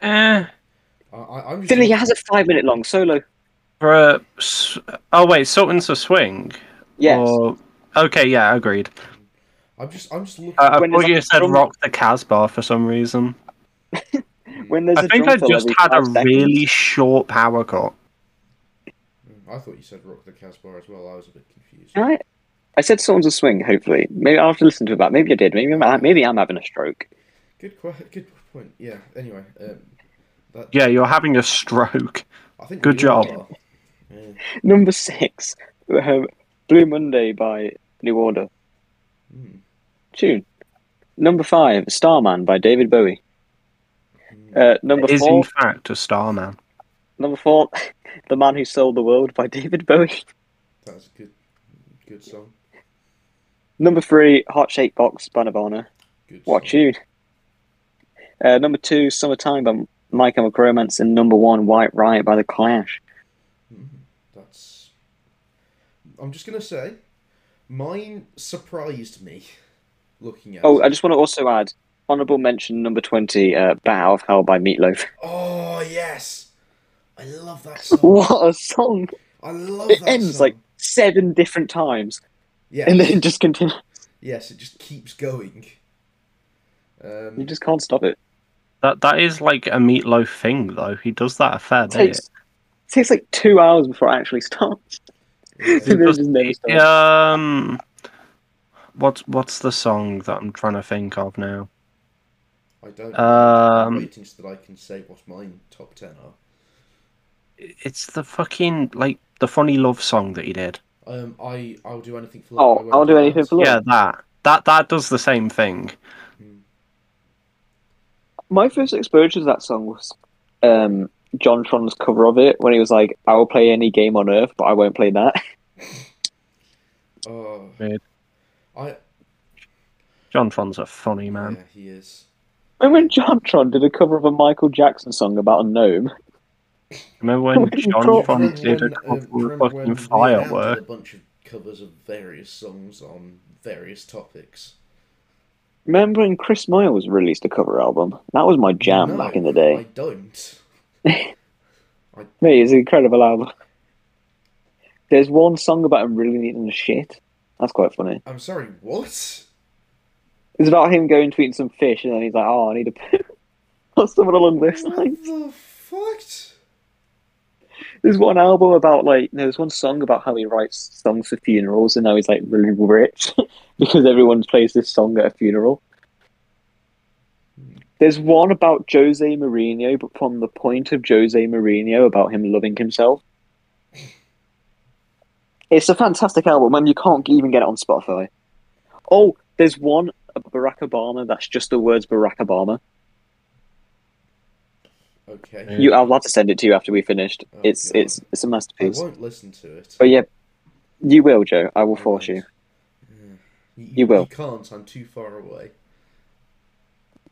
Speaker 4: Eh.
Speaker 2: I, I, I'm just
Speaker 3: has a five-minute long solo.
Speaker 4: For a. s- Oh, wait, Sultan's a swing?
Speaker 3: Yes.
Speaker 4: Or... Okay, yeah, agreed.
Speaker 2: I'm just I'm just looking.
Speaker 4: I, I
Speaker 3: When
Speaker 4: thought you
Speaker 3: a
Speaker 4: said
Speaker 3: drum-
Speaker 4: Rock the Casbah for some reason. *laughs*
Speaker 3: when there's
Speaker 4: I
Speaker 3: a
Speaker 4: think I just had a
Speaker 3: seconds.
Speaker 4: really short power cut.
Speaker 2: I thought you said Rock the Casbah as well. I was a bit confused.
Speaker 3: I, I said songs of swing. Hopefully, maybe I'll have to listen to it back. Maybe I did. Maybe I'm, maybe I'm having a stroke.
Speaker 2: Good, good point. Yeah. Anyway, um, that,
Speaker 4: Yeah, you're having a stroke.
Speaker 2: I think
Speaker 4: good job.
Speaker 2: Yeah.
Speaker 3: Number six, um, Blue Monday by New Order.
Speaker 2: Mm.
Speaker 3: Tune. Number five, Starman by David Bowie. Uh, number
Speaker 4: It is
Speaker 3: four,
Speaker 4: in fact a Starman.
Speaker 3: number four, *laughs* The Man Who Sold the World by David Bowie.
Speaker 2: That's a good. Good song.
Speaker 3: Number three, Heart Shaped Box by Nirvana.
Speaker 2: Good.
Speaker 3: What
Speaker 2: song.
Speaker 3: tune. Uh, number two, Summertime by My Chemical Romance. And number one, White Riot by The Clash.
Speaker 2: That's. I'm just gonna say, mine surprised me. Looking at.
Speaker 3: Oh,
Speaker 2: it.
Speaker 3: I just want to also add honorable mention number 20, uh, Out of Hell by Meatloaf. *laughs*
Speaker 2: Oh yes, I love that *laughs* song.
Speaker 3: what a song!
Speaker 2: I love
Speaker 3: It ends
Speaker 2: song.
Speaker 3: like seven different times
Speaker 2: yeah,
Speaker 3: and then just continues.
Speaker 2: yes, it just keeps going.
Speaker 3: You
Speaker 2: Um,
Speaker 3: just can't stop it.
Speaker 4: That that is like a Meat Loaf thing, though. He does that a fair
Speaker 3: It
Speaker 4: bit.
Speaker 3: takes, takes like two hours before it actually starts.
Speaker 2: yeah.
Speaker 3: And *laughs* then it just.
Speaker 4: Um, what's what's the song that I'm trying to think of now?
Speaker 2: I don't.
Speaker 4: Um,
Speaker 2: I'm waiting so that I can say what mine top ten are.
Speaker 4: It's the fucking like the funny love song that he did.
Speaker 2: Um, I I'll do anything for.
Speaker 3: Oh,
Speaker 2: love, I won't
Speaker 3: I'll do anything for love.
Speaker 4: Yeah, that that that does the same thing.
Speaker 3: My first exposure to that song was um, JonTron's cover of it when he was like, I will play any game on earth, but I won't play that. *laughs*
Speaker 2: Oh,
Speaker 4: Weird.
Speaker 2: I
Speaker 4: JonTron's a funny man.
Speaker 2: yeah, he is.
Speaker 3: And when JonTron did a cover of a Michael Jackson song about a gnome, *laughs*
Speaker 4: Remember *laughs* when
Speaker 3: When
Speaker 4: JonTron-
Speaker 3: Tron
Speaker 4: did a
Speaker 2: um,
Speaker 4: couple of fucking
Speaker 2: Weird Al did
Speaker 4: firework?
Speaker 2: a bunch of covers of various songs on various topics.
Speaker 3: remember when Chris Miles released a cover album? That was my jam
Speaker 2: No,
Speaker 3: back in the day.
Speaker 2: I don't. *laughs*
Speaker 3: Mate, it's an incredible album. There's one song about him really needing a shit. That's quite funny.
Speaker 2: I'm sorry. What?
Speaker 3: It's about him going to eat some fish, and then he's like, "Oh, I need a poo," or something along those
Speaker 2: What
Speaker 3: lines.
Speaker 2: the fuck?
Speaker 3: There's one album about like there's one song about how he writes songs for funerals, and now he's like really rich *laughs* because everyone plays this song at a funeral. There's one about Jose Mourinho, but from the point of Jose Mourinho about him loving himself. It's a fantastic album, and you can't even get it on Spotify. Oh, there's one Barack Obama that's just the words Barack Obama.
Speaker 2: Okay.
Speaker 4: Yeah.
Speaker 3: You, I'll have to send it to you after we finished.
Speaker 2: Oh,
Speaker 3: it's
Speaker 2: God.
Speaker 3: it's it's a
Speaker 2: I
Speaker 3: masterpiece.
Speaker 2: I won't listen to it.
Speaker 3: But yeah, you will, Joe. I will
Speaker 2: I
Speaker 3: force
Speaker 2: won't.
Speaker 3: you.
Speaker 2: You,
Speaker 3: You will.
Speaker 2: You can't. I'm too far away.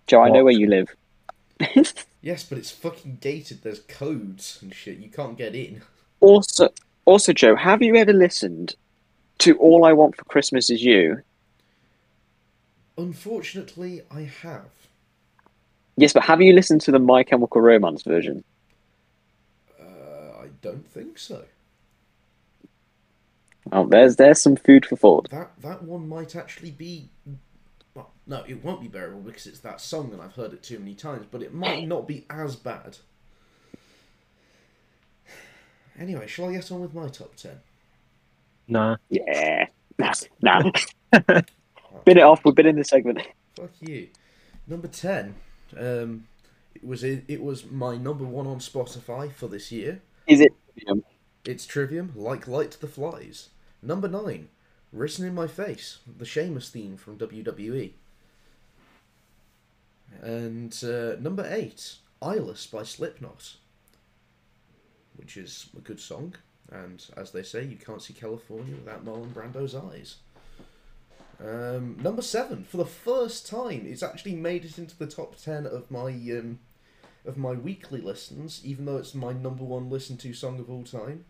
Speaker 3: Joe, I know where you live. *laughs*
Speaker 2: Yes, but it's fucking gated. There's codes and shit. You can't get in.
Speaker 3: also, also, Joe, have you ever listened to "All I Want for Christmas Is You"?
Speaker 2: Unfortunately, I have.
Speaker 3: Yes, but have you listened to the My Chemical Romance version?
Speaker 2: Uh, I don't think so.
Speaker 3: Oh, there's there's some food for thought.
Speaker 2: That that one might actually be. Well, no, it won't be bearable because it's that song and I've heard it too many times. But it might not be as bad. Anyway, shall I get on with my top ten?
Speaker 4: Nah.
Speaker 3: Yeah, nah. *laughs* Nah. Bin it off. We've been in the segment.
Speaker 2: Fuck you. Number ten. Um, it was it, it was my number one on Spotify for this year.
Speaker 3: Is it?
Speaker 2: It's Trivium, like Light to the Flies. Number nine, Written in My Face, the Sheamus theme from WWE. And uh, number eight, Eyeless by Slipknot, which is a good song. And as they say, you can't see California without Marlon Brando's eyes. Um, number seven, for the first time, it's actually made it into the top ten of my um, of my weekly listens, even though it's my number one listened to song of all time.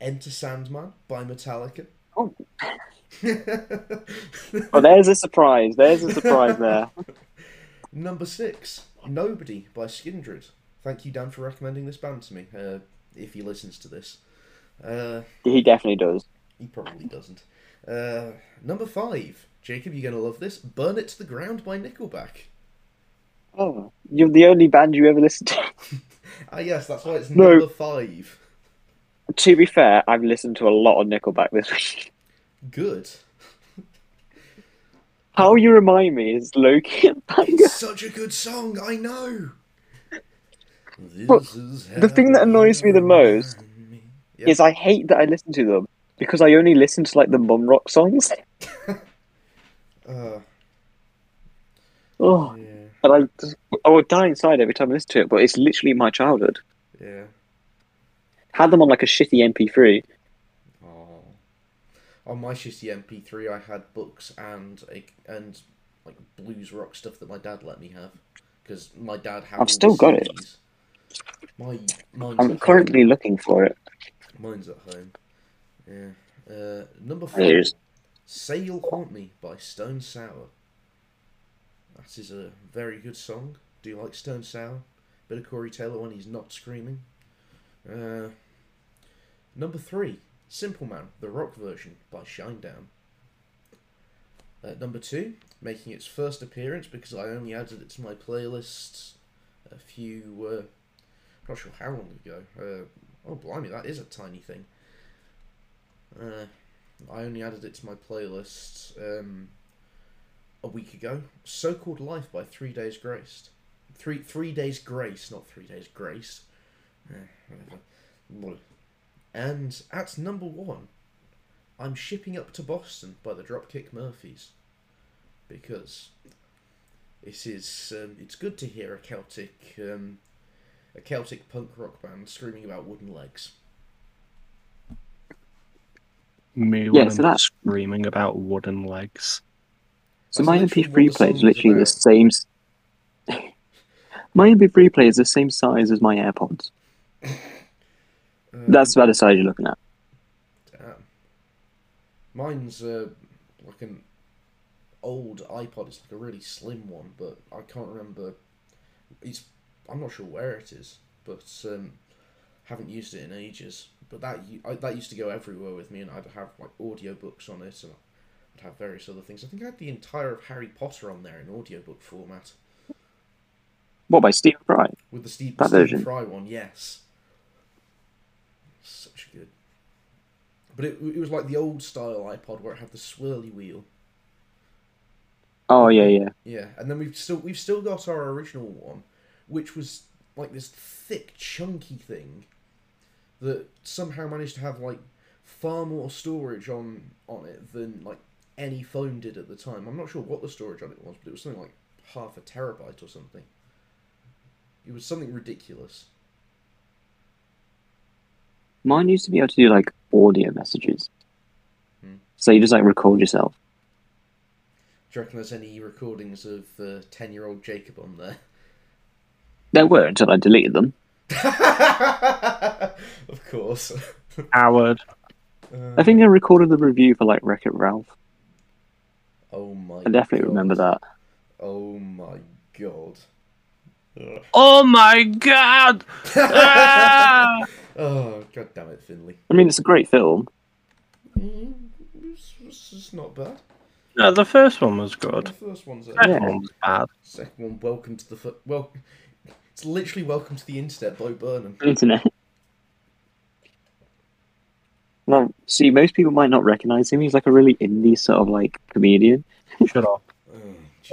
Speaker 2: Enter Sandman by Metallica.
Speaker 3: Oh. *laughs* Oh, there's a surprise. There's a surprise there. *laughs*
Speaker 2: Number six, Nobody by Skindred. Thank you, Dan, for recommending this band to me. Uh, if he listens to this, uh,
Speaker 3: He definitely does.
Speaker 2: he probably doesn't. Uh, number five, Jacob, you're gonna love this. Burn It to the Ground by Nickelback.
Speaker 3: Oh, you're the only band you ever listened to. *laughs*
Speaker 2: Ah, yes, that's why it's
Speaker 3: No.
Speaker 2: number five.
Speaker 3: to be fair, I've listened to a lot of Nickelback this week.
Speaker 2: Good.
Speaker 3: How you remind me is Loki and
Speaker 2: It's such a good song, I know. This is
Speaker 3: the thing that annoys me the most
Speaker 2: Yeah.
Speaker 3: is I hate that I listen to them because I only listen to like the mum rock songs. *laughs*
Speaker 2: Uh,
Speaker 3: Oh,
Speaker 2: yeah,
Speaker 3: and I just, I would die inside every time I listen to it. But it's literally my childhood.
Speaker 2: yeah.
Speaker 3: Had them on like a shitty MP3.
Speaker 2: Oh. on my shitty MP3, I had books and a, and like blues rock stuff that my dad let me have because my dad had.
Speaker 3: I've still
Speaker 2: the
Speaker 3: got it.
Speaker 2: CDs. My mine's
Speaker 3: I'm
Speaker 2: at
Speaker 3: currently looking for it.
Speaker 2: mine's at home. Yeah. Uh, number four.
Speaker 3: Here's
Speaker 2: Say You'll Haunt Me by Stone Sour. That is a very good song. Do you like Stone Sour? Bit of Corey Taylor when he's not screaming. Uh, number three, Simple Man, the rock version by Shinedown. Uh, number two, making its first appearance because I only added it to my playlist a few, uh, not sure how long ago. Uh, oh, blimey, that is a tiny thing. Uh, I only added it to my playlist um, a week ago. So Called Life by Three Days Grace. Three Three Days Grace, not Three Days Grace. Whatever. And at number one, I'm shipping up to Boston by the Dropkick Murphys because it is um, it's good to hear a Celtic um, a Celtic punk rock band screaming about wooden legs.
Speaker 4: Me
Speaker 3: Yeah, so
Speaker 4: I'm
Speaker 3: that-
Speaker 4: screaming about wooden legs.
Speaker 3: so
Speaker 2: That's
Speaker 3: my MP3 player is
Speaker 2: song is
Speaker 3: literally the same. *laughs* my MP3 player is the same size as my AirPods.
Speaker 2: Um, *laughs*
Speaker 3: That's about the size you're looking at.
Speaker 2: Damn. Mine's uh, like an old iPod. It's like a really slim one, but I can't remember. It's I'm not sure where it is, but um, haven't used it in ages. But that I, that used to go everywhere with me, and I'd have like audiobooks on it, and I'd have various other things. I think I had the entire of Harry Potter on there in audiobook format
Speaker 3: What by Stephen Fry?
Speaker 2: with the Steve,
Speaker 3: That
Speaker 2: Stephen
Speaker 3: version?
Speaker 2: Fry one. Yes, such a good. But it, it was like the old style iPod where it had the swirly wheel.
Speaker 3: Oh yeah, yeah.
Speaker 2: Yeah, and then we've still we've still got our original one, which was like this thick, chunky thing that somehow managed to have like far more storage on on it than like any phone did at the time. I'm not sure what the storage on it was, but it was something like half a terabyte or something. It was something ridiculous.
Speaker 3: Mine used to be able to do like audio messages.
Speaker 2: Hmm.
Speaker 3: So you just like record yourself.
Speaker 2: Do you reckon there's any recordings of uh, ten-year-old Jacob on there?
Speaker 3: There were until I deleted them. *laughs*
Speaker 2: of course.
Speaker 4: Howard.
Speaker 2: Uh,
Speaker 3: I think I recorded the review for like Wreck It Ralph.
Speaker 2: Oh my.
Speaker 3: I definitely
Speaker 2: God.
Speaker 3: remember that.
Speaker 2: Oh my god. Ugh.
Speaker 4: Oh my god! Ah! *laughs*
Speaker 2: oh god damn it, Finley.
Speaker 3: I mean, it's a great film.
Speaker 2: Mm, it's, it's just not bad.
Speaker 4: No, the first one was good.
Speaker 2: The first one's
Speaker 4: The
Speaker 2: a
Speaker 4: second
Speaker 3: Yeah.
Speaker 4: one was bad.
Speaker 2: second one. Welcome to the fir- well. It's literally welcome to the internet by Burnham.
Speaker 3: Internet. Well, see, most people might not recognize him. He's like a really indie sort of like comedian.
Speaker 4: Shut up.
Speaker 2: Oh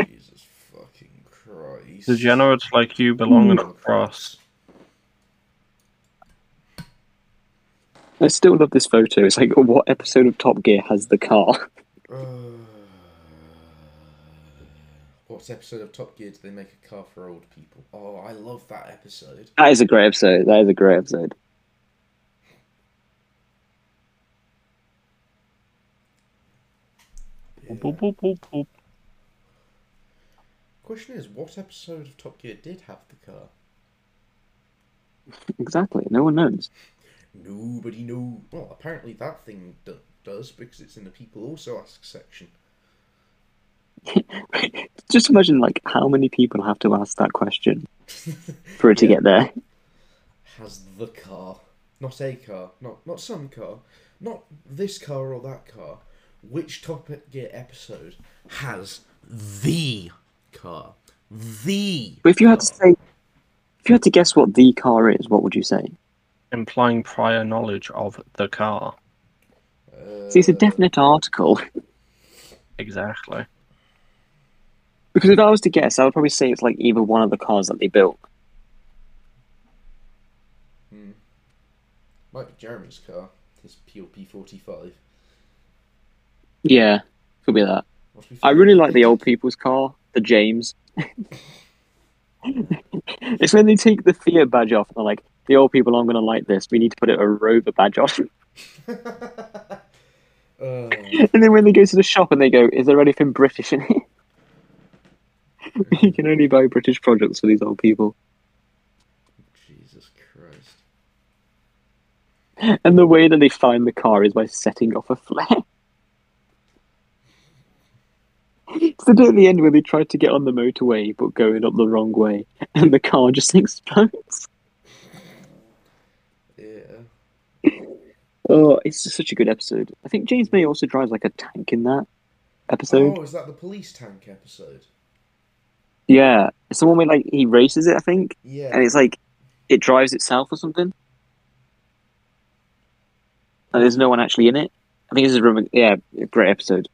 Speaker 2: Jesus fucking Christ.
Speaker 4: Degenerates like you belong in a cross.
Speaker 3: I still love this photo. It's like, what episode of Top Gear has the car?
Speaker 2: Uh, what episode of Top Gear do they make a car for old people? Oh, I love that episode.
Speaker 3: That is a great episode. That is a great episode.
Speaker 2: Yeah.
Speaker 4: Boop, boop, boop, boop.
Speaker 2: Question is, what episode of Top Gear did have the car? *laughs*
Speaker 3: Exactly. No one knows.
Speaker 2: Nobody know. Well, apparently that thing do- does because it's in the people also ask section. *laughs*
Speaker 3: Just imagine like how many people have to ask that question *laughs* for it to get there.
Speaker 2: Has the car, not a car, not not some car, not this car or that car. Which Top Gear episode has the car? The.
Speaker 3: But if you had to say, if you had to guess what the car is, what would you say?
Speaker 4: Implying prior knowledge of the car.
Speaker 2: Uh,
Speaker 3: See, it's a definite article.
Speaker 4: Exactly.
Speaker 3: Because if I was to guess, I would probably say it's like either one of the cars that they built.
Speaker 2: Hmm. Might be Jeremy's car. His POP forty five.
Speaker 3: Yeah, could be that. I really like the old people's car, the James. *laughs* it's when they take the Fiat badge off and they're like, the old people aren't going to like this. We need to put it a Rover badge on.
Speaker 2: Uh, *laughs* *laughs*
Speaker 3: And then when they go to the shop and they go, "Is there anything British in here?" *laughs* you can only buy British products for these old people.
Speaker 2: Jesus Christ.
Speaker 3: And the way that they find the car is by setting off a flare. *laughs* Bit at the end where they tried to get on the motorway but going up the wrong way, and the car just *laughs* explodes.
Speaker 2: Yeah.
Speaker 3: Oh, it's just such a good episode. I think James May also drives like a tank in that episode.
Speaker 2: Oh, is that the police tank episode?
Speaker 3: Yeah, it's the one where like he races it, I think,
Speaker 2: Yeah.
Speaker 3: and it's like it drives itself or something. And there's no one actually in it. I think this is a yeah, a great episode.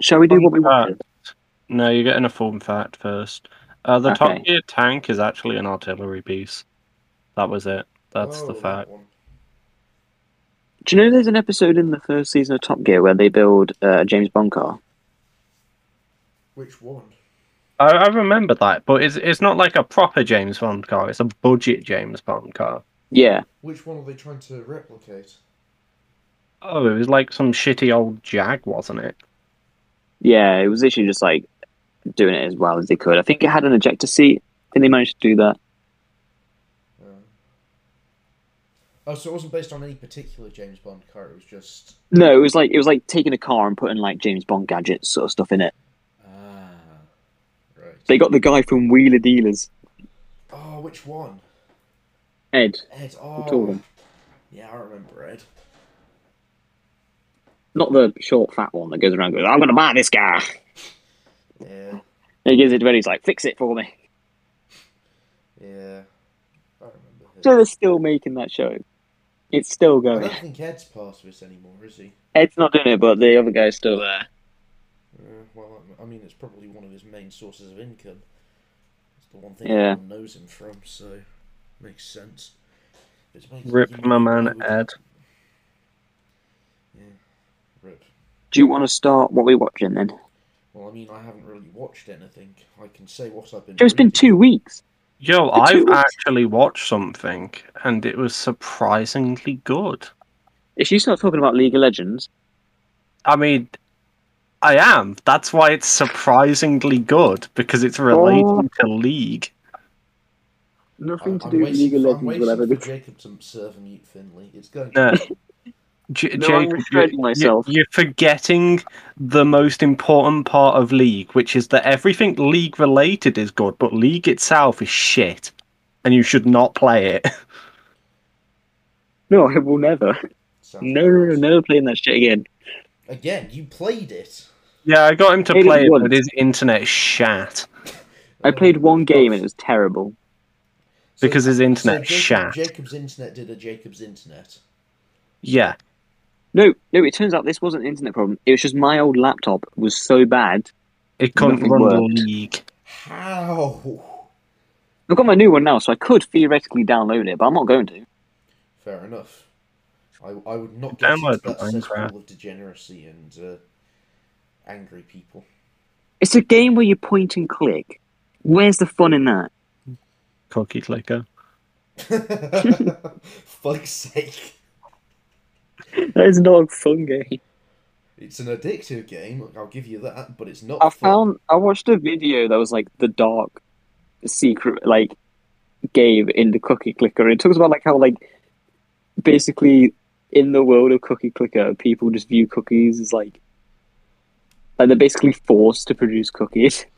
Speaker 3: Shall we do what we wanted?
Speaker 4: No, you're getting a form fact first. Uh, the Top Gear tank is actually an artillery piece. That was it. That's
Speaker 2: Oh,
Speaker 4: the fact.
Speaker 2: one.
Speaker 3: Do you know there's an episode in the first season of Top Gear where they build uh, a James Bond car?
Speaker 2: Which one?
Speaker 4: I, I remember that, but it's it's not like a proper James Bond car. It's a budget James Bond car.
Speaker 3: Yeah,
Speaker 2: Which one are they trying to replicate?
Speaker 4: Oh, it was like some shitty old Jag, wasn't it?
Speaker 3: yeah, it was literally just like doing it as well as they could. I think it had an ejector seat. I think they managed to do that.
Speaker 2: Oh, so it wasn't based on any particular James Bond car. It was just
Speaker 3: No, it was like it was like taking a car and putting like James Bond gadgets sort of stuff in it. They got the guy from Wheeler Dealers,
Speaker 2: Oh, which one?
Speaker 3: Ed.
Speaker 2: Ed. Oh, yeah, I remember Ed.
Speaker 3: Not the short, fat one that goes around going, I'm going to buy this car.
Speaker 2: Yeah,
Speaker 3: And he gives it to Ed, he's like, fix it for me.
Speaker 2: yeah, I remember. Him.
Speaker 3: So they're still making that show. It's still going.
Speaker 2: I don't think Ed's part of it anymore, is he?
Speaker 3: Ed's not doing it, but the other guy's still there.
Speaker 2: Uh, well, I mean, it's probably one of his main sources of income. It's the one thing
Speaker 3: Yeah.
Speaker 2: everyone knows him from, so makes sense. It's
Speaker 4: Rip my man
Speaker 2: you
Speaker 4: Ed.
Speaker 2: Yeah, rip.
Speaker 3: Do you want to start what we're watching then?
Speaker 2: Well, I mean, I haven't really watched anything. I can say what I've been.
Speaker 3: Joe, it's been two weeks.
Speaker 4: Yo,
Speaker 3: two
Speaker 4: I've
Speaker 3: weeks.
Speaker 4: actually watched something, and it was surprisingly good.
Speaker 3: If you start talking about League of Legends,
Speaker 4: I mean, I am. That's why it's surprisingly good because it's relating
Speaker 3: Oh.
Speaker 4: to League.
Speaker 3: nothing
Speaker 2: I'm,
Speaker 3: to
Speaker 2: I'm
Speaker 3: do with League of Legends
Speaker 2: waiting
Speaker 3: will ever
Speaker 2: for
Speaker 3: be.
Speaker 2: Jacob to serve mute Finley. It's going.
Speaker 4: No. J-
Speaker 3: No, I'm
Speaker 4: Jacob,
Speaker 3: restraining
Speaker 4: you-
Speaker 3: myself.
Speaker 4: You're forgetting the most important part of League, which is that everything League related is good, but League itself is shit, and you should not play it.
Speaker 3: No, I will never.
Speaker 2: Sounds
Speaker 3: No, no, no,
Speaker 2: nice.
Speaker 3: never playing that shit again.
Speaker 2: Again, you played it.
Speaker 4: Yeah, I got him to
Speaker 3: Played
Speaker 4: play it,
Speaker 3: once.
Speaker 4: but his internet is shat
Speaker 3: I played one game and it was terrible.
Speaker 2: So-
Speaker 4: because his internet is
Speaker 2: Jacob,
Speaker 4: shat.
Speaker 2: Jacob's internet did a Jacob's internet.
Speaker 4: Yeah,
Speaker 3: No, no, it turns out this wasn't an internet problem. It was just my old laptop was so bad.
Speaker 4: it couldn't
Speaker 3: Nothing
Speaker 4: run
Speaker 3: worked.
Speaker 4: League.
Speaker 2: How?
Speaker 3: I've got my new one now, so I could theoretically download it, but I'm not going to.
Speaker 2: Fair enough. I, I would not get
Speaker 4: Download
Speaker 2: into that
Speaker 4: Minecraft.
Speaker 2: cesspool of degeneracy and uh, angry people.
Speaker 3: It's a game where you point and click. Where's the fun in that?
Speaker 4: Cookie clicker. *laughs*
Speaker 2: Fuck's sake.
Speaker 3: That is not a fun game.
Speaker 2: It's an addictive game, I'll give you that, but it's not
Speaker 3: I
Speaker 2: fun.
Speaker 3: found I watched a video that was like the dark secret like game in the cookie clicker. It talks about like how like basically in the world of cookie clicker, people just view cookies as like like they're basically forced to produce cookies. *laughs*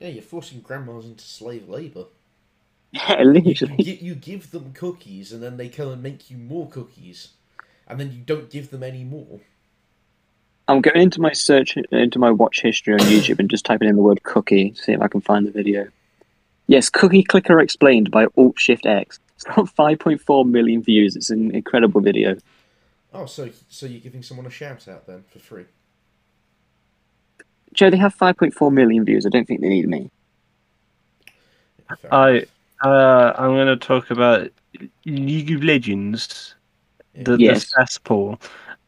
Speaker 2: Yeah, you're forcing grandmas into slave labour.
Speaker 3: Yeah,
Speaker 2: You, you,
Speaker 3: literally.
Speaker 2: you give them cookies and then they come and make you more cookies. And then you don't give them any more.
Speaker 3: I'm going into my search into my watch history on YouTube and just typing in the word cookie to see if I can find the video. Yes, Cookie Clicker Explained by Alt Shift X. It's got *laughs* 5.4 million views. It's an incredible video.
Speaker 2: Oh, so so you're giving someone a shout out then for free?
Speaker 3: Joe, they have 5.4 million views. I don't think they need me.
Speaker 4: I uh, I'm going to talk about League of Legends, the,
Speaker 3: Yes.
Speaker 4: the cesspool.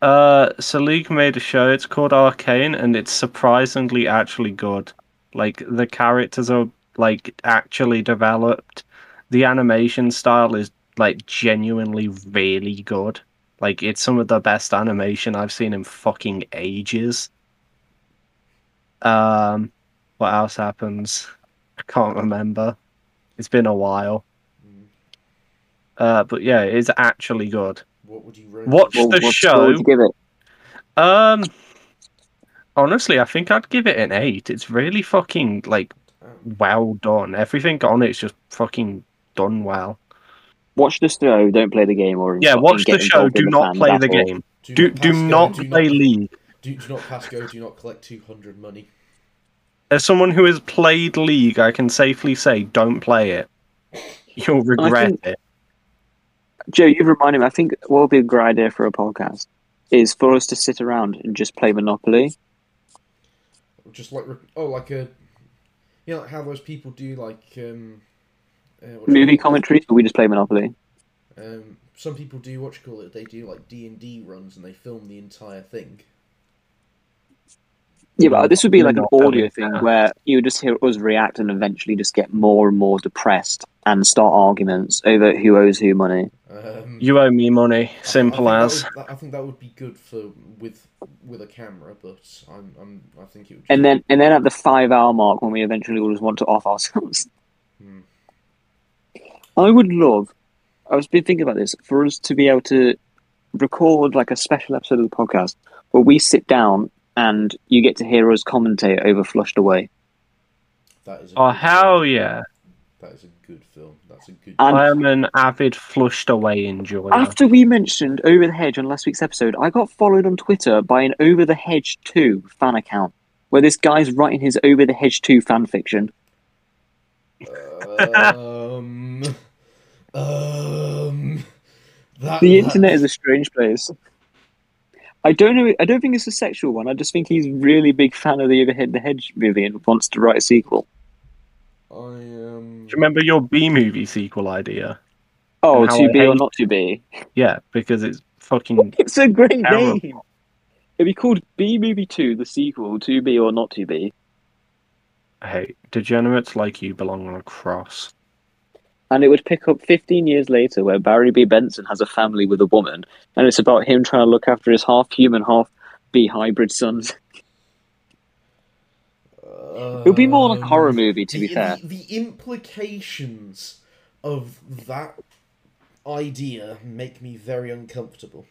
Speaker 4: Uh, so League made a show. It's called Arcane, and it's surprisingly actually good. Like the characters are like actually developed. The animation style is like genuinely really good. Like it's some of the best animation I've seen in fucking ages. Um, what else happens? I can't remember. It's been a while.
Speaker 2: Mm.
Speaker 4: Uh, but yeah, it's actually good.
Speaker 2: What would you rate?
Speaker 4: Watch
Speaker 3: Well,
Speaker 4: the
Speaker 3: what
Speaker 4: show.
Speaker 3: would you give it?
Speaker 4: Um, honestly, I think I'd give it an eight. It's really fucking like
Speaker 2: Um,
Speaker 4: well done. Everything on it's just fucking done well.
Speaker 3: Watch the show, don't play the game, or
Speaker 4: Yeah, watch the show. Do not play the game. Do do not play League.
Speaker 2: Do, do not pass go. Do not collect two hundred money.
Speaker 4: As someone who has played League, I can safely say, don't play it. *laughs* You'll regret
Speaker 3: think-
Speaker 4: it.
Speaker 3: Joe, you've reminded me. I think what would be a great idea for a podcast is for us to sit around and just play Monopoly.
Speaker 2: Just like oh, like a you know like how those people do like um, uh, what you
Speaker 3: Movie commentaries, but we just play Monopoly.
Speaker 2: Um, some people do what you call it. They do like D and D runs and they film the entire thing.
Speaker 3: Yeah, but this would be like an audio thing
Speaker 4: yeah.
Speaker 3: where you would just hear us react and eventually just get more and more depressed and start arguments over who owes who money.
Speaker 2: Um,
Speaker 4: You owe me money.
Speaker 2: I- I
Speaker 4: Simple as.
Speaker 2: would- I think that would be good for with with a camera, but I'm, I'm I think it would.
Speaker 3: And then and then at the five hour mark when we eventually all just want to off ourselves. *laughs*
Speaker 2: Hmm.
Speaker 3: I would love I was been thinking about this, for us to be able to record like a special episode of the podcast where we sit down and you get to hear us commentate over Flushed Away.
Speaker 2: that is. A
Speaker 4: Oh
Speaker 2: good
Speaker 4: hell
Speaker 2: film.
Speaker 4: yeah!
Speaker 2: That is a good film. That's a good.
Speaker 3: And-
Speaker 4: I am an avid flushed away enjoyer.
Speaker 3: After we mentioned Over the Hedge on last week's episode, I got followed on Twitter by an Over the Hedge 2 fan account where this guy's writing his Over the Hedge 2 fan fiction.
Speaker 2: um. *laughs* Um. That,
Speaker 3: The internet is a strange place. I don't know. I don't think it's a sexual one. I just think he's really big fan of the Overhead the Hedge movie and wants to write a sequel.
Speaker 2: I um.
Speaker 4: Do you remember your B movie sequel idea?
Speaker 3: Oh, to be or not to be.
Speaker 4: Yeah, because it's fucking. *laughs*
Speaker 3: It's a great
Speaker 4: Terrible.
Speaker 3: name. It'd be called B Movie Two, the sequel, To Be or Not to Be,
Speaker 4: Hey, degenerates like you belong on a cross.
Speaker 3: And it would pick up 15 years later, where Barry B Benson has a family with a woman, and it's about him trying to look after his half human, half bee hybrid sons. *laughs* It would be more like a horror
Speaker 2: Um,
Speaker 3: movie, to
Speaker 2: the,
Speaker 3: be fair.
Speaker 2: The, the implications of that idea make me very uncomfortable.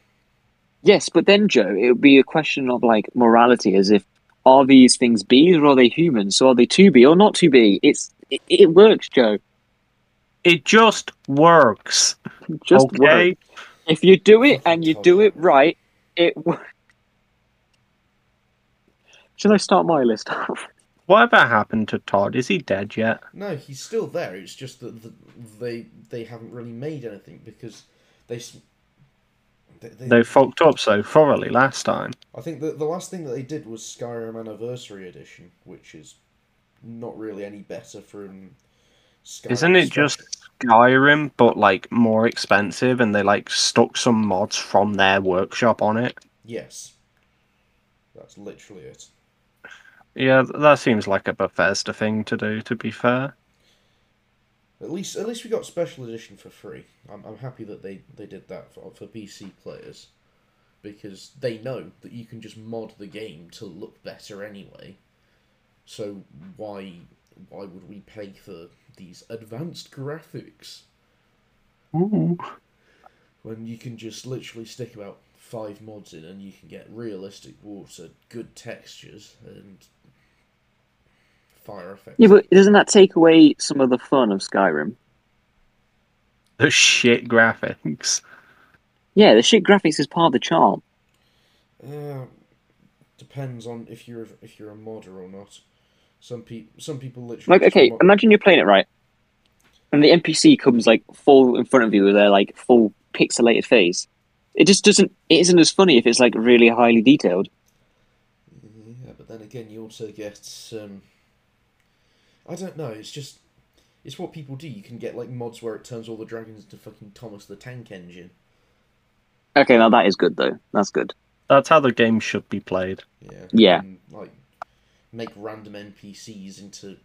Speaker 3: Yes, but then Joe, it would be a question of like morality, as if are these things bees or are they humans? So are they to be or not to be? It's it, it works, Joe.
Speaker 4: It just works.
Speaker 3: Just
Speaker 4: okay.
Speaker 3: work. If you do it and you do it right, it works. Should I start my list *laughs* off?
Speaker 4: Whatever happened to Todd? Is he dead yet?
Speaker 2: No, he's still there. It's just that the, they they haven't really made anything because they. s- They, they,
Speaker 4: They fucked up so thoroughly last time.
Speaker 2: I think the the last thing that they did was Skyrim Anniversary Edition, which is not really any better from. Skyrim
Speaker 4: Isn't it just Skyrim, but like more expensive, and they like stuck some mods from their workshop on it?
Speaker 2: Yes. That's literally it.
Speaker 4: Yeah, that seems like a Bethesda thing to do. To be fair,
Speaker 2: At least, at least we got special edition for free. I'm, I'm happy that they, they did that for, for PC players, because they know that you can just mod the game to look better anyway. So why why would we pay for these advanced graphics
Speaker 4: Ooh.
Speaker 2: when you can just literally stick about five mods in and you can get realistic water, good textures, and fire effects?
Speaker 3: Yeah, but doesn't that take away some of the fun of Skyrim?
Speaker 4: the shit graphics.
Speaker 3: Yeah, the shit graphics is part of the charm.
Speaker 2: Uh, depends on if you're if you're a modder or not. Some people some people literally
Speaker 3: Like, okay, imagine you're playing it right, and the NPC comes like full in front of you with their like full pixelated face. It just doesn't. It isn't as funny if it's like really highly detailed.
Speaker 2: Yeah, but then again, you also get um. I don't know. It's just it's what people do. You can get like mods where it turns all the dragons into fucking Thomas the Tank Engine.
Speaker 3: Okay, now that is good though. That's good.
Speaker 4: That's how the game should be played.
Speaker 2: Yeah.
Speaker 3: Yeah.
Speaker 2: And, like make random NPCs into.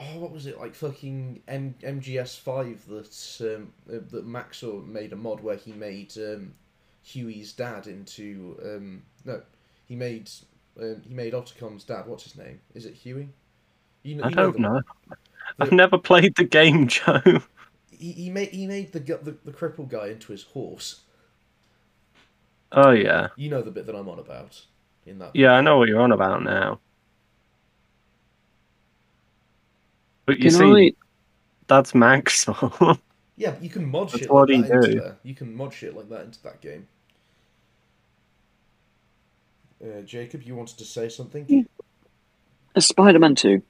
Speaker 2: Oh, what was it like? Fucking M- MGS Five that um, uh, that Maxor made a mod where he made um, Huey's dad into um, no, he made um, he made Otacon's dad. What's his name? Is it Huey? You know,
Speaker 4: I
Speaker 2: you
Speaker 4: don't
Speaker 2: the
Speaker 4: know. I've never played the game, *laughs* Joe.
Speaker 2: He, he made he made the, the the crippled guy into his horse.
Speaker 4: Oh yeah,
Speaker 2: You know the bit that I'm on about in that.
Speaker 4: yeah, I know what you're on about now. But you
Speaker 3: Can
Speaker 4: see,
Speaker 3: I?
Speaker 4: that's Maxwell. *laughs*
Speaker 2: Yeah, you can mod
Speaker 4: That's
Speaker 2: shit
Speaker 4: what
Speaker 2: like
Speaker 4: he
Speaker 2: that into
Speaker 4: do.
Speaker 2: there. You can mod shit like that into that game. Uh, Jacob, you wanted to say something?
Speaker 3: Spider-Man Two.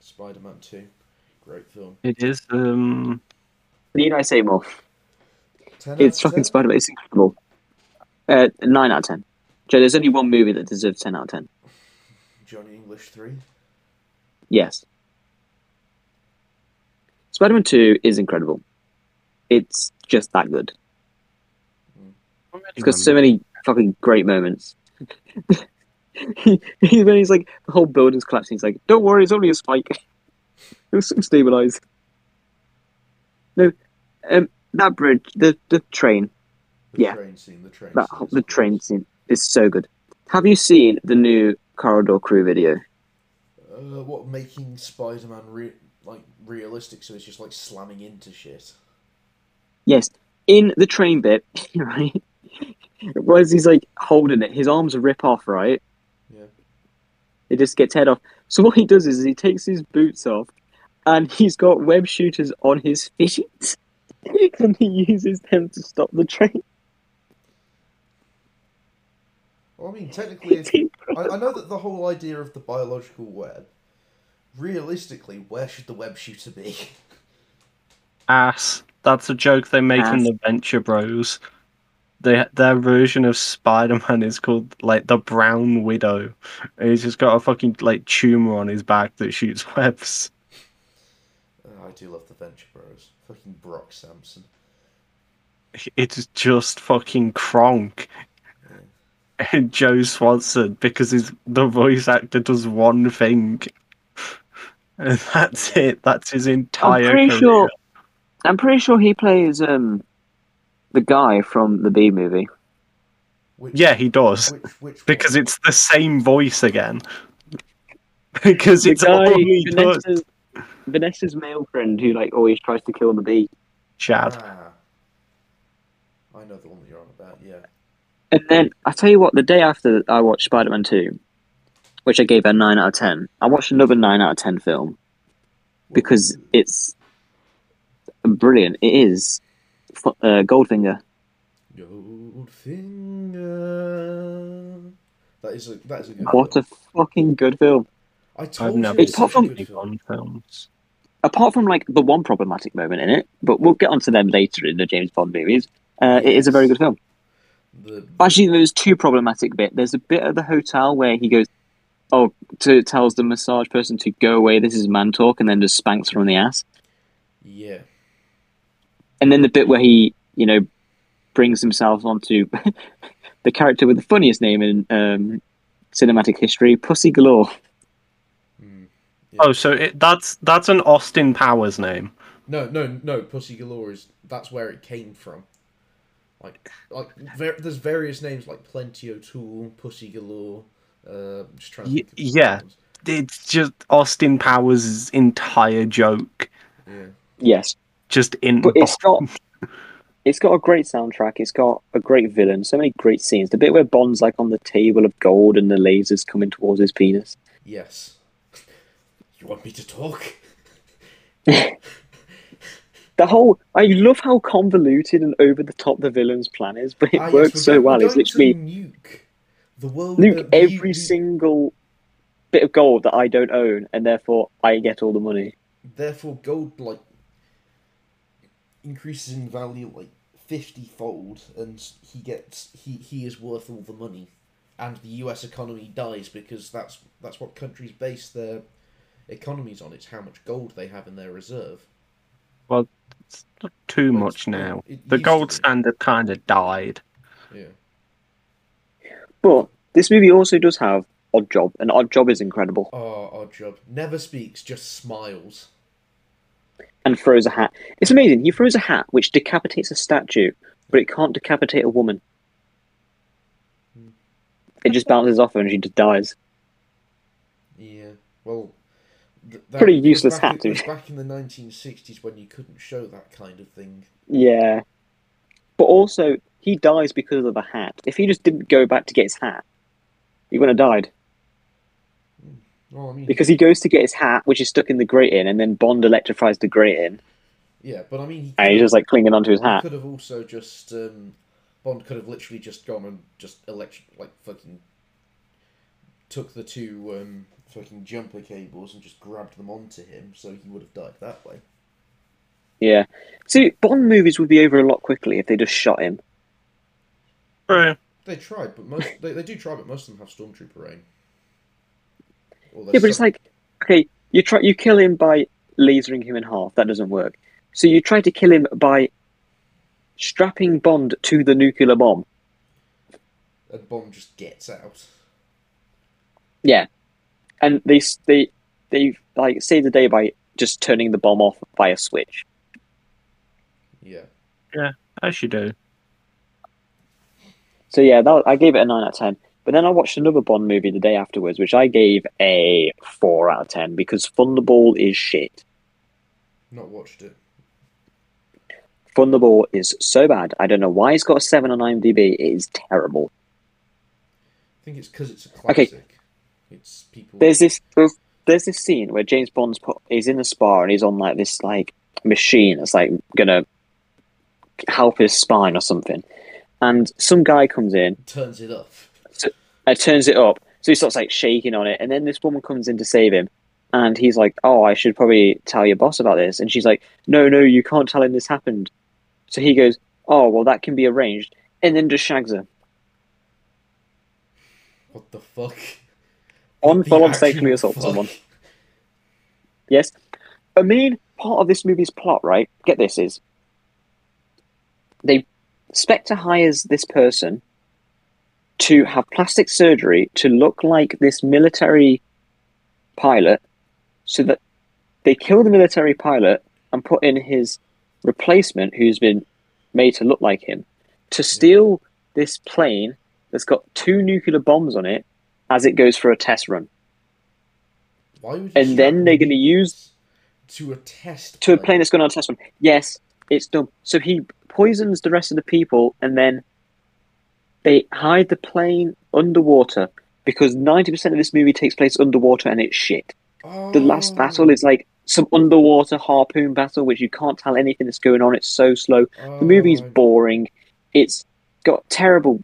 Speaker 2: Spider-Man Two, great film.
Speaker 4: it is. Um,
Speaker 3: Need I say more? It's fucking Spider-Man. It's incredible. Uh, nine out of ten. Joe, there's only one movie that deserves ten out of ten.
Speaker 2: Johnny English Three.
Speaker 3: Yes. Spider-Man Two is incredible. It's just that good. It's got so many fucking great moments. *laughs* he, he- when he's like the whole building's collapsing, he's like, "Don't worry, it's only a spike. *laughs* it was so stabilized." No, um, that bridge, the the train,
Speaker 2: The
Speaker 3: Yeah.
Speaker 2: train scene. The train.
Speaker 3: that
Speaker 2: scene
Speaker 3: the
Speaker 2: awesome.
Speaker 3: train scene is so good. Have you seen the new Corridor Crew video?
Speaker 2: Uh, what making Spider-Man re- like realistic? So it's just like slamming into shit.
Speaker 3: Yes, in the train bit, *laughs* right? Whereas he's like holding it, his arms rip off, right?
Speaker 2: Yeah.
Speaker 3: It just gets head off. So what he does is he takes his boots off, and he's got web shooters on his *laughs* feet, and he uses them to stop the train.
Speaker 2: Well, I mean, technically, *laughs* I. I know that the whole idea of the biological web. Realistically, where should the web shooter be?
Speaker 4: ass. That's a joke they make in the Venture Bros. They, their version of Spider-Man is called like the Brown Widow. And He's just got a fucking like tumor on his back that shoots *laughs* webs.
Speaker 2: Uh, I do love the Venture Bros. Fucking Brock Sampson.
Speaker 4: It's just fucking Kronk and Joe Swanson because his the voice actor does one thing, and *laughs* that's it. That's his entire
Speaker 3: I'm pretty
Speaker 4: career.
Speaker 3: sure. I'm pretty sure he plays um the guy from the B movie.
Speaker 2: Which,
Speaker 4: Yeah, he does
Speaker 2: Which, which
Speaker 4: because it's the same voice again. *laughs* because
Speaker 3: The
Speaker 4: it's all he does.
Speaker 3: Vanessa's, Vanessa's male friend who like always tries to kill the bee.
Speaker 4: Chad.
Speaker 2: Ah. I know the one that you're on about. Yeah.
Speaker 3: And then I tell you what, the day after I watched Spider Man Two, which I gave a nine out of ten, I watched another nine out of ten film because it's brilliant. It is uh, Goldfinger.
Speaker 2: Goldfinger. That is a that is a good.
Speaker 3: What
Speaker 2: film.
Speaker 3: a fucking good film!
Speaker 2: I told
Speaker 4: I've never
Speaker 2: it's
Speaker 3: Apart
Speaker 2: a
Speaker 3: from-
Speaker 2: good film.
Speaker 4: Bond films.
Speaker 3: Apart from like the one problematic moment in it, but we'll get onto them later in the James Bond movies. Uh, it is a very good film.
Speaker 2: The,
Speaker 3: Actually, there's two problematic bit. There's a bit at the hotel where he goes, "Oh," to tells the massage person to go away. This is man talk, and then just spanks her on the ass.
Speaker 2: yeah.
Speaker 3: And then the bit where he, you know, brings himself onto *laughs* the character with the funniest name in um, cinematic history, Pussy Galore.
Speaker 2: Mm.
Speaker 4: Oh, so it, that's that's an Austin Powers name.
Speaker 2: No, no, no. Pussy Galore is that's where it came from. Like, like ver- there's various names like Plenty O'Toole, Pussy Galore. Uh, just trying to
Speaker 4: Y-
Speaker 2: think
Speaker 4: yeah. It's just Austin Powers' entire joke,
Speaker 2: Yeah.
Speaker 3: Yes,
Speaker 4: just in.
Speaker 3: but it's got it's got a great soundtrack. It's got a great villain. So many great scenes. The bit where Bond's like on the table of gold and the lasers coming towards his penis.
Speaker 2: Yes. *laughs* You want me to talk? *laughs*
Speaker 3: The whole I love how convoluted and over the top the villain's plan is, but it
Speaker 2: Ah,
Speaker 3: works
Speaker 2: we're
Speaker 3: so well. It's literally
Speaker 2: nuke the world.
Speaker 3: nuke
Speaker 2: uh,
Speaker 3: every
Speaker 2: the-
Speaker 3: single bit of gold that I don't own, and therefore I get all the money.
Speaker 2: Therefore, gold like increases in value like fifty fold, and he gets he he is worth all the money, and the U.S. economy dies because that's that's what countries base their economies on. It's how much gold they have in their reserve.
Speaker 4: Well, it's not too
Speaker 2: Well,
Speaker 4: much now.
Speaker 2: it
Speaker 4: The gold
Speaker 2: to
Speaker 4: standard kind of died.
Speaker 2: Yeah.
Speaker 3: But this movie also does have Odd Job, and Odd Job is incredible,
Speaker 2: Oh, odd job. Never speaks, just smiles.
Speaker 3: and throws a hat. It's amazing. He throws a hat which decapitates a statue, but it can't decapitate a woman. it just *laughs* bounces off her and she just dies.
Speaker 2: Yeah. Well. th- that
Speaker 3: Pretty useless
Speaker 2: back,
Speaker 3: hat,
Speaker 2: It was back in the 1960s when you couldn't show that kind of thing.
Speaker 3: Yeah. But also, he dies because of the hat. If he just didn't go back to get his hat, he wouldn't have died.
Speaker 2: Well, I mean,
Speaker 3: Because he goes to get his hat, which is stuck in the grating, and then Bond electrifies the grating,
Speaker 2: yeah, but I mean, he
Speaker 3: and he's just like clinging onto his hat.
Speaker 2: could have also just um, Bond could have literally just gone and just electric like fucking took the two um, fucking jumper cables and just grabbed them onto him, so he would have died that way.
Speaker 3: Yeah. See, Bond movies would be over a lot quickly if they just shot him.
Speaker 4: True.
Speaker 2: They try, but most they, they do try, but most of them have stormtrooper aim. Or
Speaker 3: Yeah, but it's like, okay, you try, you kill him by lasering him in half. That doesn't work. So you try to kill him by strapping Bond to the nuclear bomb.
Speaker 2: a bomb just gets out.
Speaker 3: Yeah, and they they they like save the day by just turning the bomb off by a switch.
Speaker 2: Yeah.
Speaker 4: Yeah, As you do.
Speaker 3: So yeah, that, I gave it a nine out of ten. But then I watched another Bond movie the day afterwards, which I gave a four out of ten because Thunderball is shit.
Speaker 2: not watched it.
Speaker 3: Thunderball is so bad. I don't know why it's got a seven on IMDb. It is terrible.
Speaker 2: I think it's because it's a
Speaker 3: Okay.
Speaker 2: classic. It's people.
Speaker 3: There's this there's, there's this scene where James Bond's put he's in the spa and he's on like this like machine that's like gonna help his spine or something, and some guy comes in
Speaker 2: turns it up.
Speaker 3: and uh, turns it up, so he starts like shaking on it, and then this woman comes in to save him, and he's like, "Oh, I should probably tell your boss about this," and she's like, "No, no, you can't tell him this happened." So he goes, "Oh, well, that can be arranged," and then just shags her
Speaker 2: What the fuck?
Speaker 3: on
Speaker 2: The
Speaker 3: full on
Speaker 2: actual
Speaker 3: sexually assault
Speaker 2: fuck?
Speaker 3: someone. Yes. A main part of this movie's plot, right? Get this is they Spectre hires this person to have plastic surgery to look like this military pilot so that they kill the military pilot and put in his replacement who's been made to look like him to steal this plane that's got two nuclear bombs on it as it goes for a test run.
Speaker 2: Why would you
Speaker 3: And then they're going to use
Speaker 2: to a test
Speaker 3: to a plane that's going on a test run. Yes, it's done. So he poisons the rest of the people, and then they hide the plane underwater because ninety percent of this movie takes place underwater, and it's shit.
Speaker 2: Oh,
Speaker 3: The last oh. battle is like some underwater harpoon battle, which you can't tell anything that's going on. It's so slow. The oh movie's
Speaker 2: oh,
Speaker 3: boring. It's got terrible.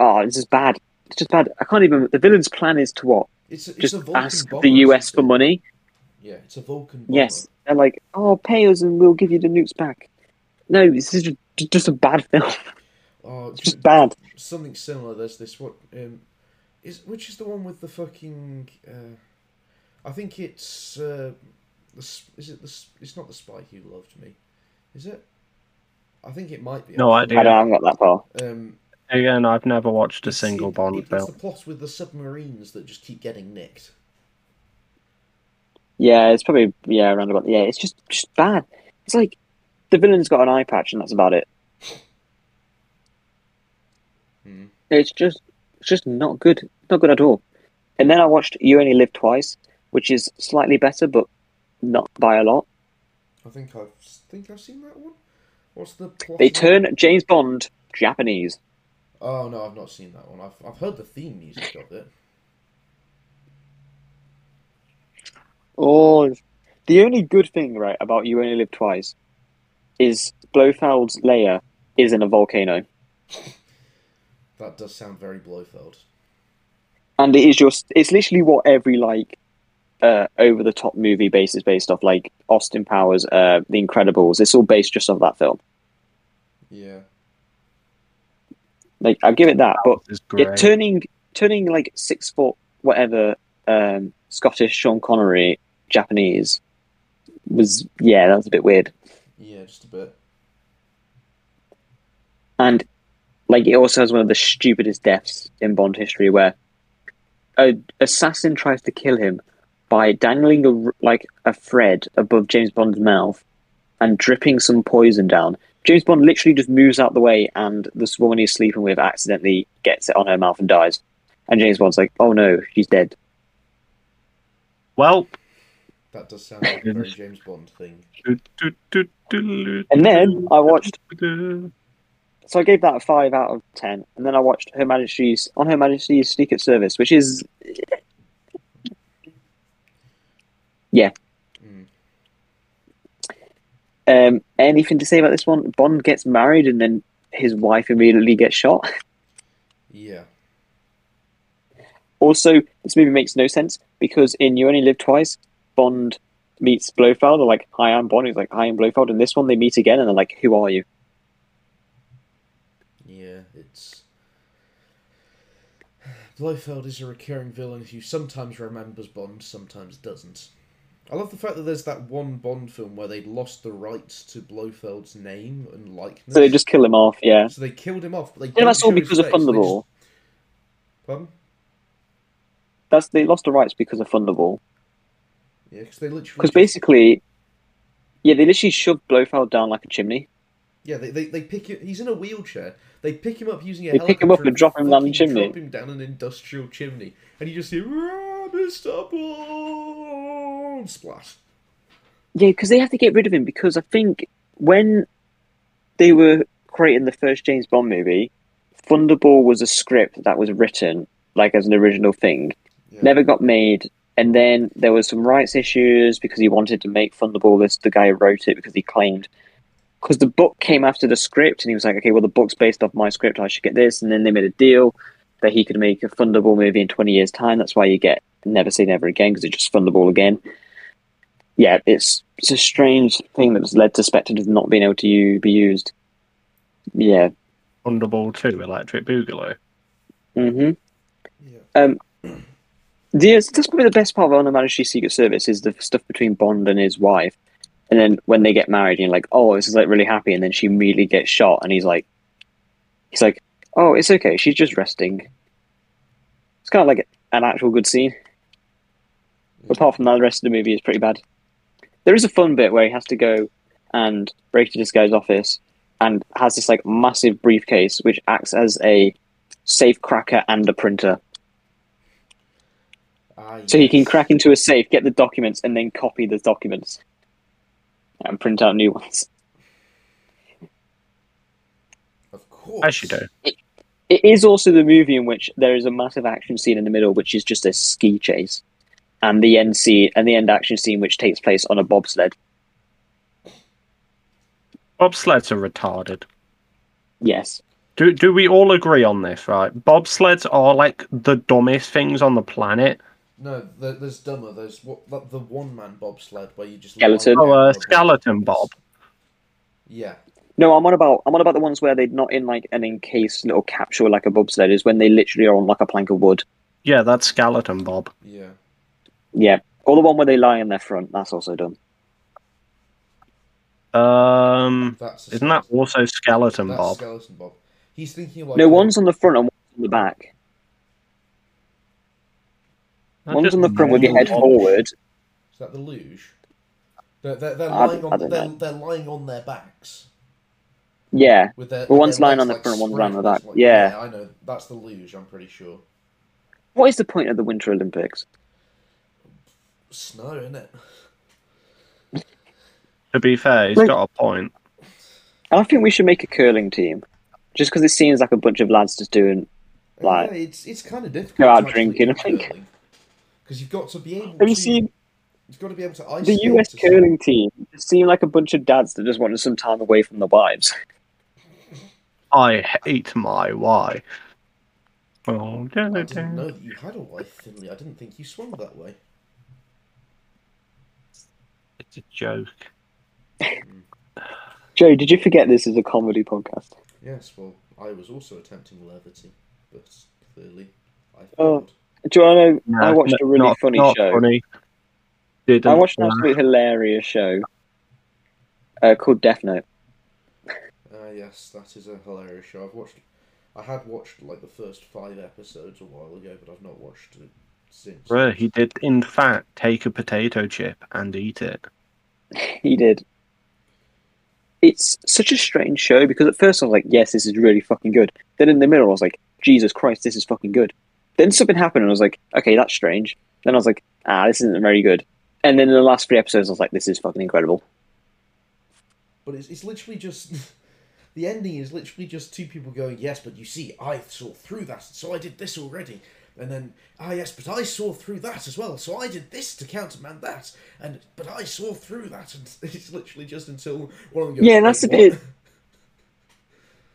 Speaker 3: Oh, it's just bad. It's just bad. I can't even. The villain's plan is to what?
Speaker 2: It's, it's
Speaker 3: Just
Speaker 2: a
Speaker 3: ask
Speaker 2: bomber,
Speaker 3: the US for money.
Speaker 2: Yeah, it's a Vulcan bomber.
Speaker 3: Yes, they're like, oh, pay us and we'll give you the nukes back. No, this is just, just a bad film.
Speaker 2: Oh, *laughs*
Speaker 3: It's just bad.
Speaker 2: Something similar. There's this what um, is which is the one with the fucking. Uh, I think it's uh, the is it the it's not the spy who loved me, is it? I think it might be.
Speaker 4: No
Speaker 2: actually.
Speaker 3: I don't. I haven't got that far.
Speaker 2: Um,
Speaker 4: Again, I've never watched a single
Speaker 2: it-
Speaker 4: Bond
Speaker 2: it-
Speaker 4: film.
Speaker 2: It's the plot with the submarines that just keep getting nicked.
Speaker 3: Yeah, it's probably yeah around about. Yeah, it's just just bad. It's like the villain's got an eye patch and that's about it.
Speaker 2: Hmm.
Speaker 3: It's just it's just not good. Not good at all. And then I watched You Only Live Twice, which is slightly better, but not by a lot.
Speaker 2: I think I've think I've seen that one. What's the plot?
Speaker 3: They turn James Bond Japanese.
Speaker 2: Oh no, I've not seen that one. I've I've heard the theme music of it.
Speaker 3: Oh, the only good thing, right, about You Only Live Twice is Blofeld's lair is in a volcano.
Speaker 2: That does sound very Blofeld.
Speaker 3: And it is just, it's literally what every, like, uh, over the top movie base is based off, like Austin Powers, uh, The Incredibles. It's all based just off that film.
Speaker 2: Yeah.
Speaker 3: Like, I'll give it that. But
Speaker 4: It's
Speaker 3: turning, turning, like, six foot, whatever, um, Scottish Sean Connery Japanese was, yeah, that was a bit weird.
Speaker 2: Yeah, just a bit.
Speaker 3: and like it also has one of the stupidest deaths in Bond history, where a assassin tries to kill him by dangling a r- like a thread above James Bond's mouth and dripping some poison down. James Bond literally just moves out the way, and this woman he's sleeping with accidentally gets it on her mouth and dies. and James Bond's like, "Oh no, she's dead."
Speaker 4: Well,
Speaker 2: That does sound like a very *laughs* James Bond thing.
Speaker 3: And then I watched. So I gave that a five out of ten, and then I watched Her Majesty's on Her Majesty's Secret Service, which is yeah.
Speaker 2: Mm.
Speaker 3: Um, anything to say about this one? Bond gets married, and then his wife immediately gets shot.
Speaker 2: Yeah.
Speaker 3: Also, this movie makes no sense because in You Only Live Twice, Bond meets Blofeld. They're like, "Hi, I'm Bond." He's like, "Hi, I'm Blofeld." And this one, they meet again, and they're like, "Who are you?"
Speaker 2: Yeah, it's. Blofeld is a recurring villain who sometimes remembers Bond, sometimes doesn't. I love the fact that there's that one Bond film where they'd lost the rights to Blofeld's name and likeness.
Speaker 3: So they just kill him off. Yeah,
Speaker 2: So they killed him off, but they
Speaker 3: yeah, that's all because of
Speaker 2: they
Speaker 3: Thunderball.
Speaker 2: just- Pardon?
Speaker 3: That's they lost the rights because of Thunderball.
Speaker 2: Yeah, because they literally.
Speaker 3: Because basically, yeah, they literally shoved Blofeld down like a chimney.
Speaker 2: Yeah, they, they, they pick him. He's in a wheelchair. They pick him up using a
Speaker 3: They pick him up and drop him down the chimney.
Speaker 2: Drop him down an industrial chimney, and you just hear "Ah, Mr. Bond splash.
Speaker 3: Yeah, because they have to get rid of him because I think when they were creating the first James Bond movie, Thunderball was a script that was written like as an original thing,
Speaker 2: Yeah.
Speaker 3: never got made, and then there was some rights issues because he wanted to make Thunderball this. The guy who wrote it because he claimed because the book came after the script, and he was like, okay, well the book's based off my script, I should get this, and then they made a deal that he could make a Thunderball movie in twenty years' time. That's why you get Never Say Never Again because it's just Thunderball again yeah, it's it's a strange thing that's led to Spectre just not being able to u- be used. Yeah.
Speaker 4: Thunderball 2, Electric Boogaloo.
Speaker 3: hmm
Speaker 2: Yeah.
Speaker 3: Um. The, that's probably the best part of On Her Majesty's Secret Service is the stuff between Bond and his wife, and then when they get married, you're like, oh, this is like really happy, and then she immediately gets shot, and he's like, he's like, oh, it's okay, she's just resting. It's kind of like an actual good scene. Apart from that, the rest of the movie is pretty bad. There is a fun bit where he has to go and break into this guy's office and has this like massive briefcase which acts as a safe cracker and a printer.
Speaker 2: Ah,
Speaker 3: So he can crack into a safe, get the documents, and then copy the documents and print out new ones.
Speaker 2: Of course.
Speaker 4: As you do.
Speaker 3: It is also the movie in which there is a massive action scene in the middle, which is just a ski chase, and the end scene and the end action scene, which takes place on a bobsled.
Speaker 4: Bobsleds are retarded.
Speaker 3: Yes,
Speaker 4: Do do we all agree on this, right? Bobsleds are like the dumbest things on the planet.
Speaker 2: No, there, there's dumber. There's what the, the one man bobsled where you just
Speaker 3: Skeleton.
Speaker 4: Oh, uh,
Speaker 2: a bob-
Speaker 4: skeleton Bob.
Speaker 2: Yeah,
Speaker 3: no, I'm on about I'm on about the ones where they're not in like an encased little capsule like a bobsled is when they literally are on like a plank of wood.
Speaker 4: Yeah, that's skeleton Bob.
Speaker 2: yeah.
Speaker 3: Yeah, or the one where they lie in their front. That's also done.
Speaker 4: Um,
Speaker 2: That's
Speaker 4: isn't that also skeleton
Speaker 2: that's
Speaker 4: Bob?
Speaker 2: skeleton Bob. He's thinking of like
Speaker 3: No, one's on the front and one's on the back.
Speaker 4: That's
Speaker 3: One's
Speaker 4: just
Speaker 3: on the front with your head forward.
Speaker 2: Is that the luge? They're, they're, they're
Speaker 3: I-
Speaker 2: lying on they're, they're lying on their backs
Speaker 3: Yeah,
Speaker 2: with their.
Speaker 3: Well, one's lying on the
Speaker 2: like,
Speaker 3: front, one's
Speaker 2: spread
Speaker 3: lying on the back.
Speaker 2: like-
Speaker 3: Yeah.
Speaker 2: I know. That's the luge. I'm pretty sure.
Speaker 3: what is the point of the Winter Olympics?
Speaker 2: Snow, isn't it?
Speaker 4: To be fair, he's
Speaker 3: Like-
Speaker 4: got a point.
Speaker 3: I think we should make a curling team, just because it seems like a bunch of lads just doing. Like-
Speaker 2: yeah, it's it's kind of difficult.
Speaker 3: Go out drinking, I think.
Speaker 2: Because you've got to be able.
Speaker 3: Have
Speaker 2: to,
Speaker 3: you seen
Speaker 2: You've got to be able to ice
Speaker 3: the US curling team? It seemed like a bunch of dads that just wanted some time away from the wives. *laughs*
Speaker 4: I hate my wife. Oh,
Speaker 2: I didn't know that you had a wife, Finley. I didn't think you swung that way.
Speaker 4: it's a joke. Hmm.
Speaker 3: Joe, did you forget this is a comedy podcast?
Speaker 2: Yes, well, I was also attempting levity, but clearly I
Speaker 3: Oh.
Speaker 2: Failed.
Speaker 3: Do you know?
Speaker 4: Nah,
Speaker 3: I watched a really
Speaker 4: not-
Speaker 3: funny
Speaker 4: not
Speaker 3: show.
Speaker 4: Funny. Didn't
Speaker 3: I watched an
Speaker 4: laugh.
Speaker 3: absolutely hilarious show uh, called Death Note.
Speaker 2: Uh, yes, that is a hilarious show. I've watched. I had watched like the first five episodes a while ago, but I've not watched it since.
Speaker 4: Bruh, he did in fact take a potato chip and eat it. *laughs*
Speaker 3: He did. It's such a strange show because at first I was like, yes, this is really fucking good. Then in the middle I was like, Jesus Christ, this is fucking good. Then something happened, and I was like, okay, that's strange. Then I was like, ah, this isn't very good. And then in the last three episodes, I was like, this is fucking incredible.
Speaker 2: But it's, it's literally just. *laughs* the ending is literally just two people going, yes, but you see, I saw through that, so I did this already. And then, ah, yes, but I saw through that as well, so I did this to countermand that. And but I saw through that, and *laughs* it's literally just until one of them goes,
Speaker 3: Yeah, that's
Speaker 2: "Wait,
Speaker 3: a bit-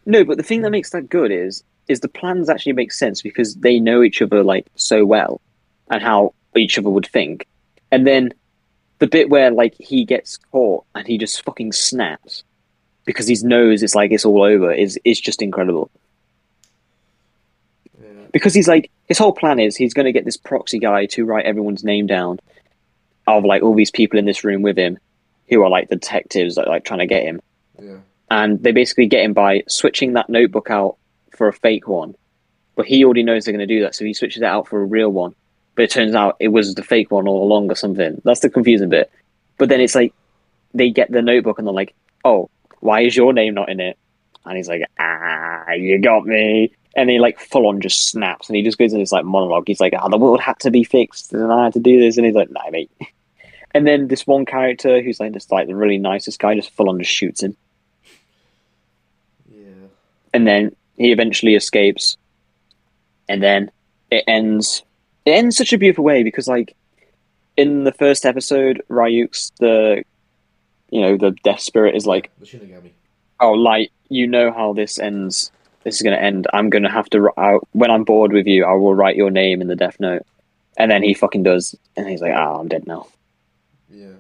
Speaker 3: No, but the thing that makes that good is is the plans actually make sense because they know each other like so well and how each other would think. And then the bit where like he gets caught and he just fucking snaps because he knows it's like it's all over is is just incredible.
Speaker 2: Yeah.
Speaker 3: Because he's like his whole plan is he's gonna get this proxy guy to write everyone's name down of like all these people in this room with him who are like detectives that like trying to get him
Speaker 2: Yeah.
Speaker 3: and they basically get him by switching that notebook out for a fake one. But he already knows they're going to do that, so he switches it out for a real one. But it turns out it was the fake one all along or something. That's the confusing bit. But then it's like they get the notebook and they're like, "Oh, why is your name not in it?" And he's like, "Ah, you got me." And he like full on just snaps and he just goes in this like monologue. He's like, "Ah, the world had to be fixed and I had to do this." And he's like, "Nah, mate." *laughs* And then this one character who's like just like the really nicest guy just full on just shoots him
Speaker 2: Yeah.
Speaker 3: and then he eventually escapes. And then it ends it ends such a beautiful way because like in the first episode ryuk's the you know the death spirit is like oh light you know how this ends. This is going to end. I'm going to have to I, when i'm bored with you i will write your name in the death note. And then he fucking does. And he's like ah i'm dead now.
Speaker 2: Yeah.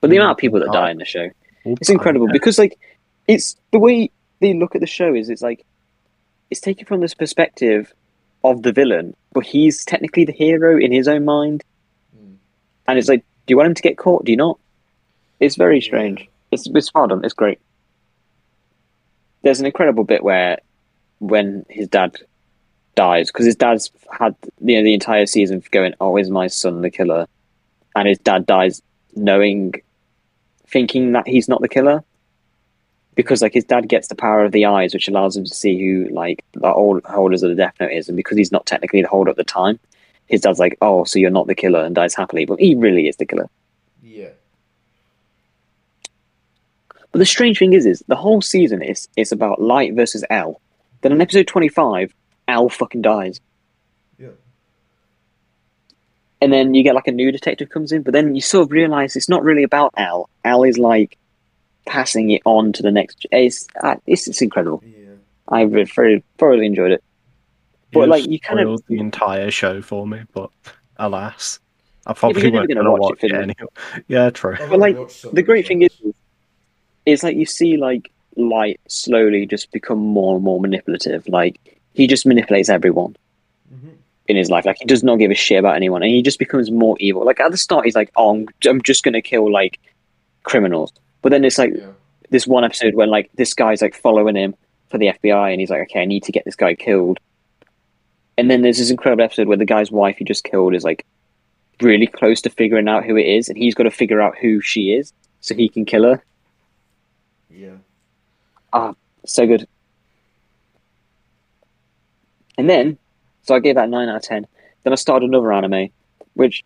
Speaker 3: but the amount of people that die in the show It's incredible because like it's the way they look at the show is it's like it's taken from this perspective of the villain, but he's technically the hero in his own mind.
Speaker 2: Mm.
Speaker 3: And it's like, do you want him to get caught? Do you not? It's very
Speaker 2: Yeah.
Speaker 3: strange. It's it's well done. It's great. There's an incredible bit where when his dad dies, because his dad's had you know the entire season going, "Oh, is my son the killer?" and his dad dies knowing, thinking that he's not the killer, because like his dad gets the power of the eyes, which allows him to see who like the old holders of the Death Note is, and because he's not technically the holder at the time, his dad's like, "Oh, so you're not the killer," and dies happily, but he really is the killer.
Speaker 2: Yeah.
Speaker 3: But the strange thing is, is the whole season is it's about Light versus L. Then in episode twenty five, L fucking dies.
Speaker 2: Yeah.
Speaker 3: And then you get like a new detective comes in, but then you sort of realize it's not really about L. L is like passing it on to the next. It's uh, it's, it's incredible.
Speaker 2: Yeah.
Speaker 3: I very thoroughly enjoyed it. But, like, you kind of-
Speaker 4: the entire show for me, but alas, I probably
Speaker 3: never
Speaker 4: won't
Speaker 3: gonna
Speaker 4: gonna
Speaker 3: watch it,
Speaker 4: it anyway. *laughs* Yeah, true.
Speaker 3: But, like, the great thing is, is like you see like Light slowly just become more and more manipulative. Like he just manipulates everyone
Speaker 2: Mhm.
Speaker 3: in his life. Like he does not give a shit about anyone, and he just becomes more evil. Like at the start, he's like, "Oh, I'm, I'm just gonna kill like criminals," but then it's like
Speaker 2: Yeah.
Speaker 3: this one episode when like this guy's like following him for the FBI, and he's like, "Okay, I need to get this guy killed." And then there's this incredible episode where the guy's wife he just killed is like really close to figuring out who it is, and he's got to figure out who she is so he can kill her.
Speaker 2: Yeah.
Speaker 3: Ah, so good. And then, so I gave that nine out of ten. Then I started another anime, which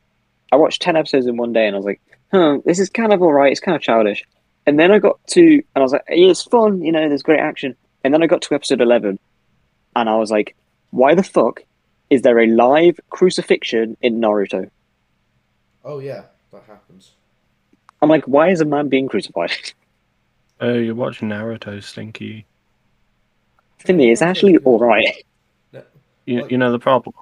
Speaker 3: I watched ten episodes in one day, and I was like, "Huh, this is kind of alright. It's kind of childish." And then I got to, and I was like, yeah, "It's fun, you know. There's great action." And then I got to episode eleven, and I was like, "Why the fuck is there a live crucifixion in Naruto?"
Speaker 2: Oh yeah, that happens.
Speaker 3: I'm like, "Why is a man being crucified?" *laughs*
Speaker 4: Oh, you're watching Naruto, Stinky.
Speaker 3: to me, it's actually alright.
Speaker 4: You, you know the problem?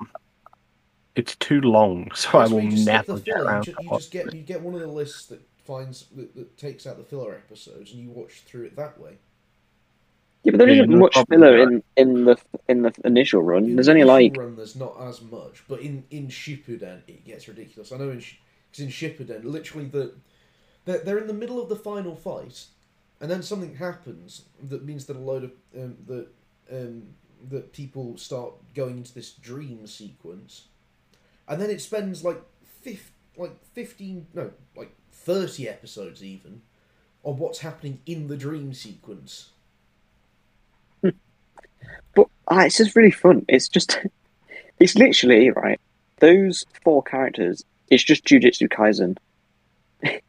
Speaker 4: It's too long, so I will
Speaker 2: where you just skip
Speaker 4: never
Speaker 2: the
Speaker 4: get around
Speaker 2: You, you just get you get one of the lists that finds that, that takes out the filler episodes, and you watch through it that way.
Speaker 3: Yeah, but there
Speaker 4: Yeah,
Speaker 3: isn't
Speaker 4: no
Speaker 3: much filler in, in the in the initial run.
Speaker 2: In
Speaker 3: There's
Speaker 2: the
Speaker 3: only
Speaker 2: initial
Speaker 3: like
Speaker 2: run, there's not as much, but in in Shippuden it gets ridiculous. I know in because in Shippuden, literally the they're, they're in the middle of the final fight, and then something happens that means that a load of um, that um, that people start going into this dream sequence, and then it spends like fif- like fifteen no like thirty episodes even on what's happening in the dream sequence.
Speaker 3: But uh, it's just really fun. It's just, *laughs* it's literally right. Those four characters. It's just Jujutsu Kaisen. *laughs*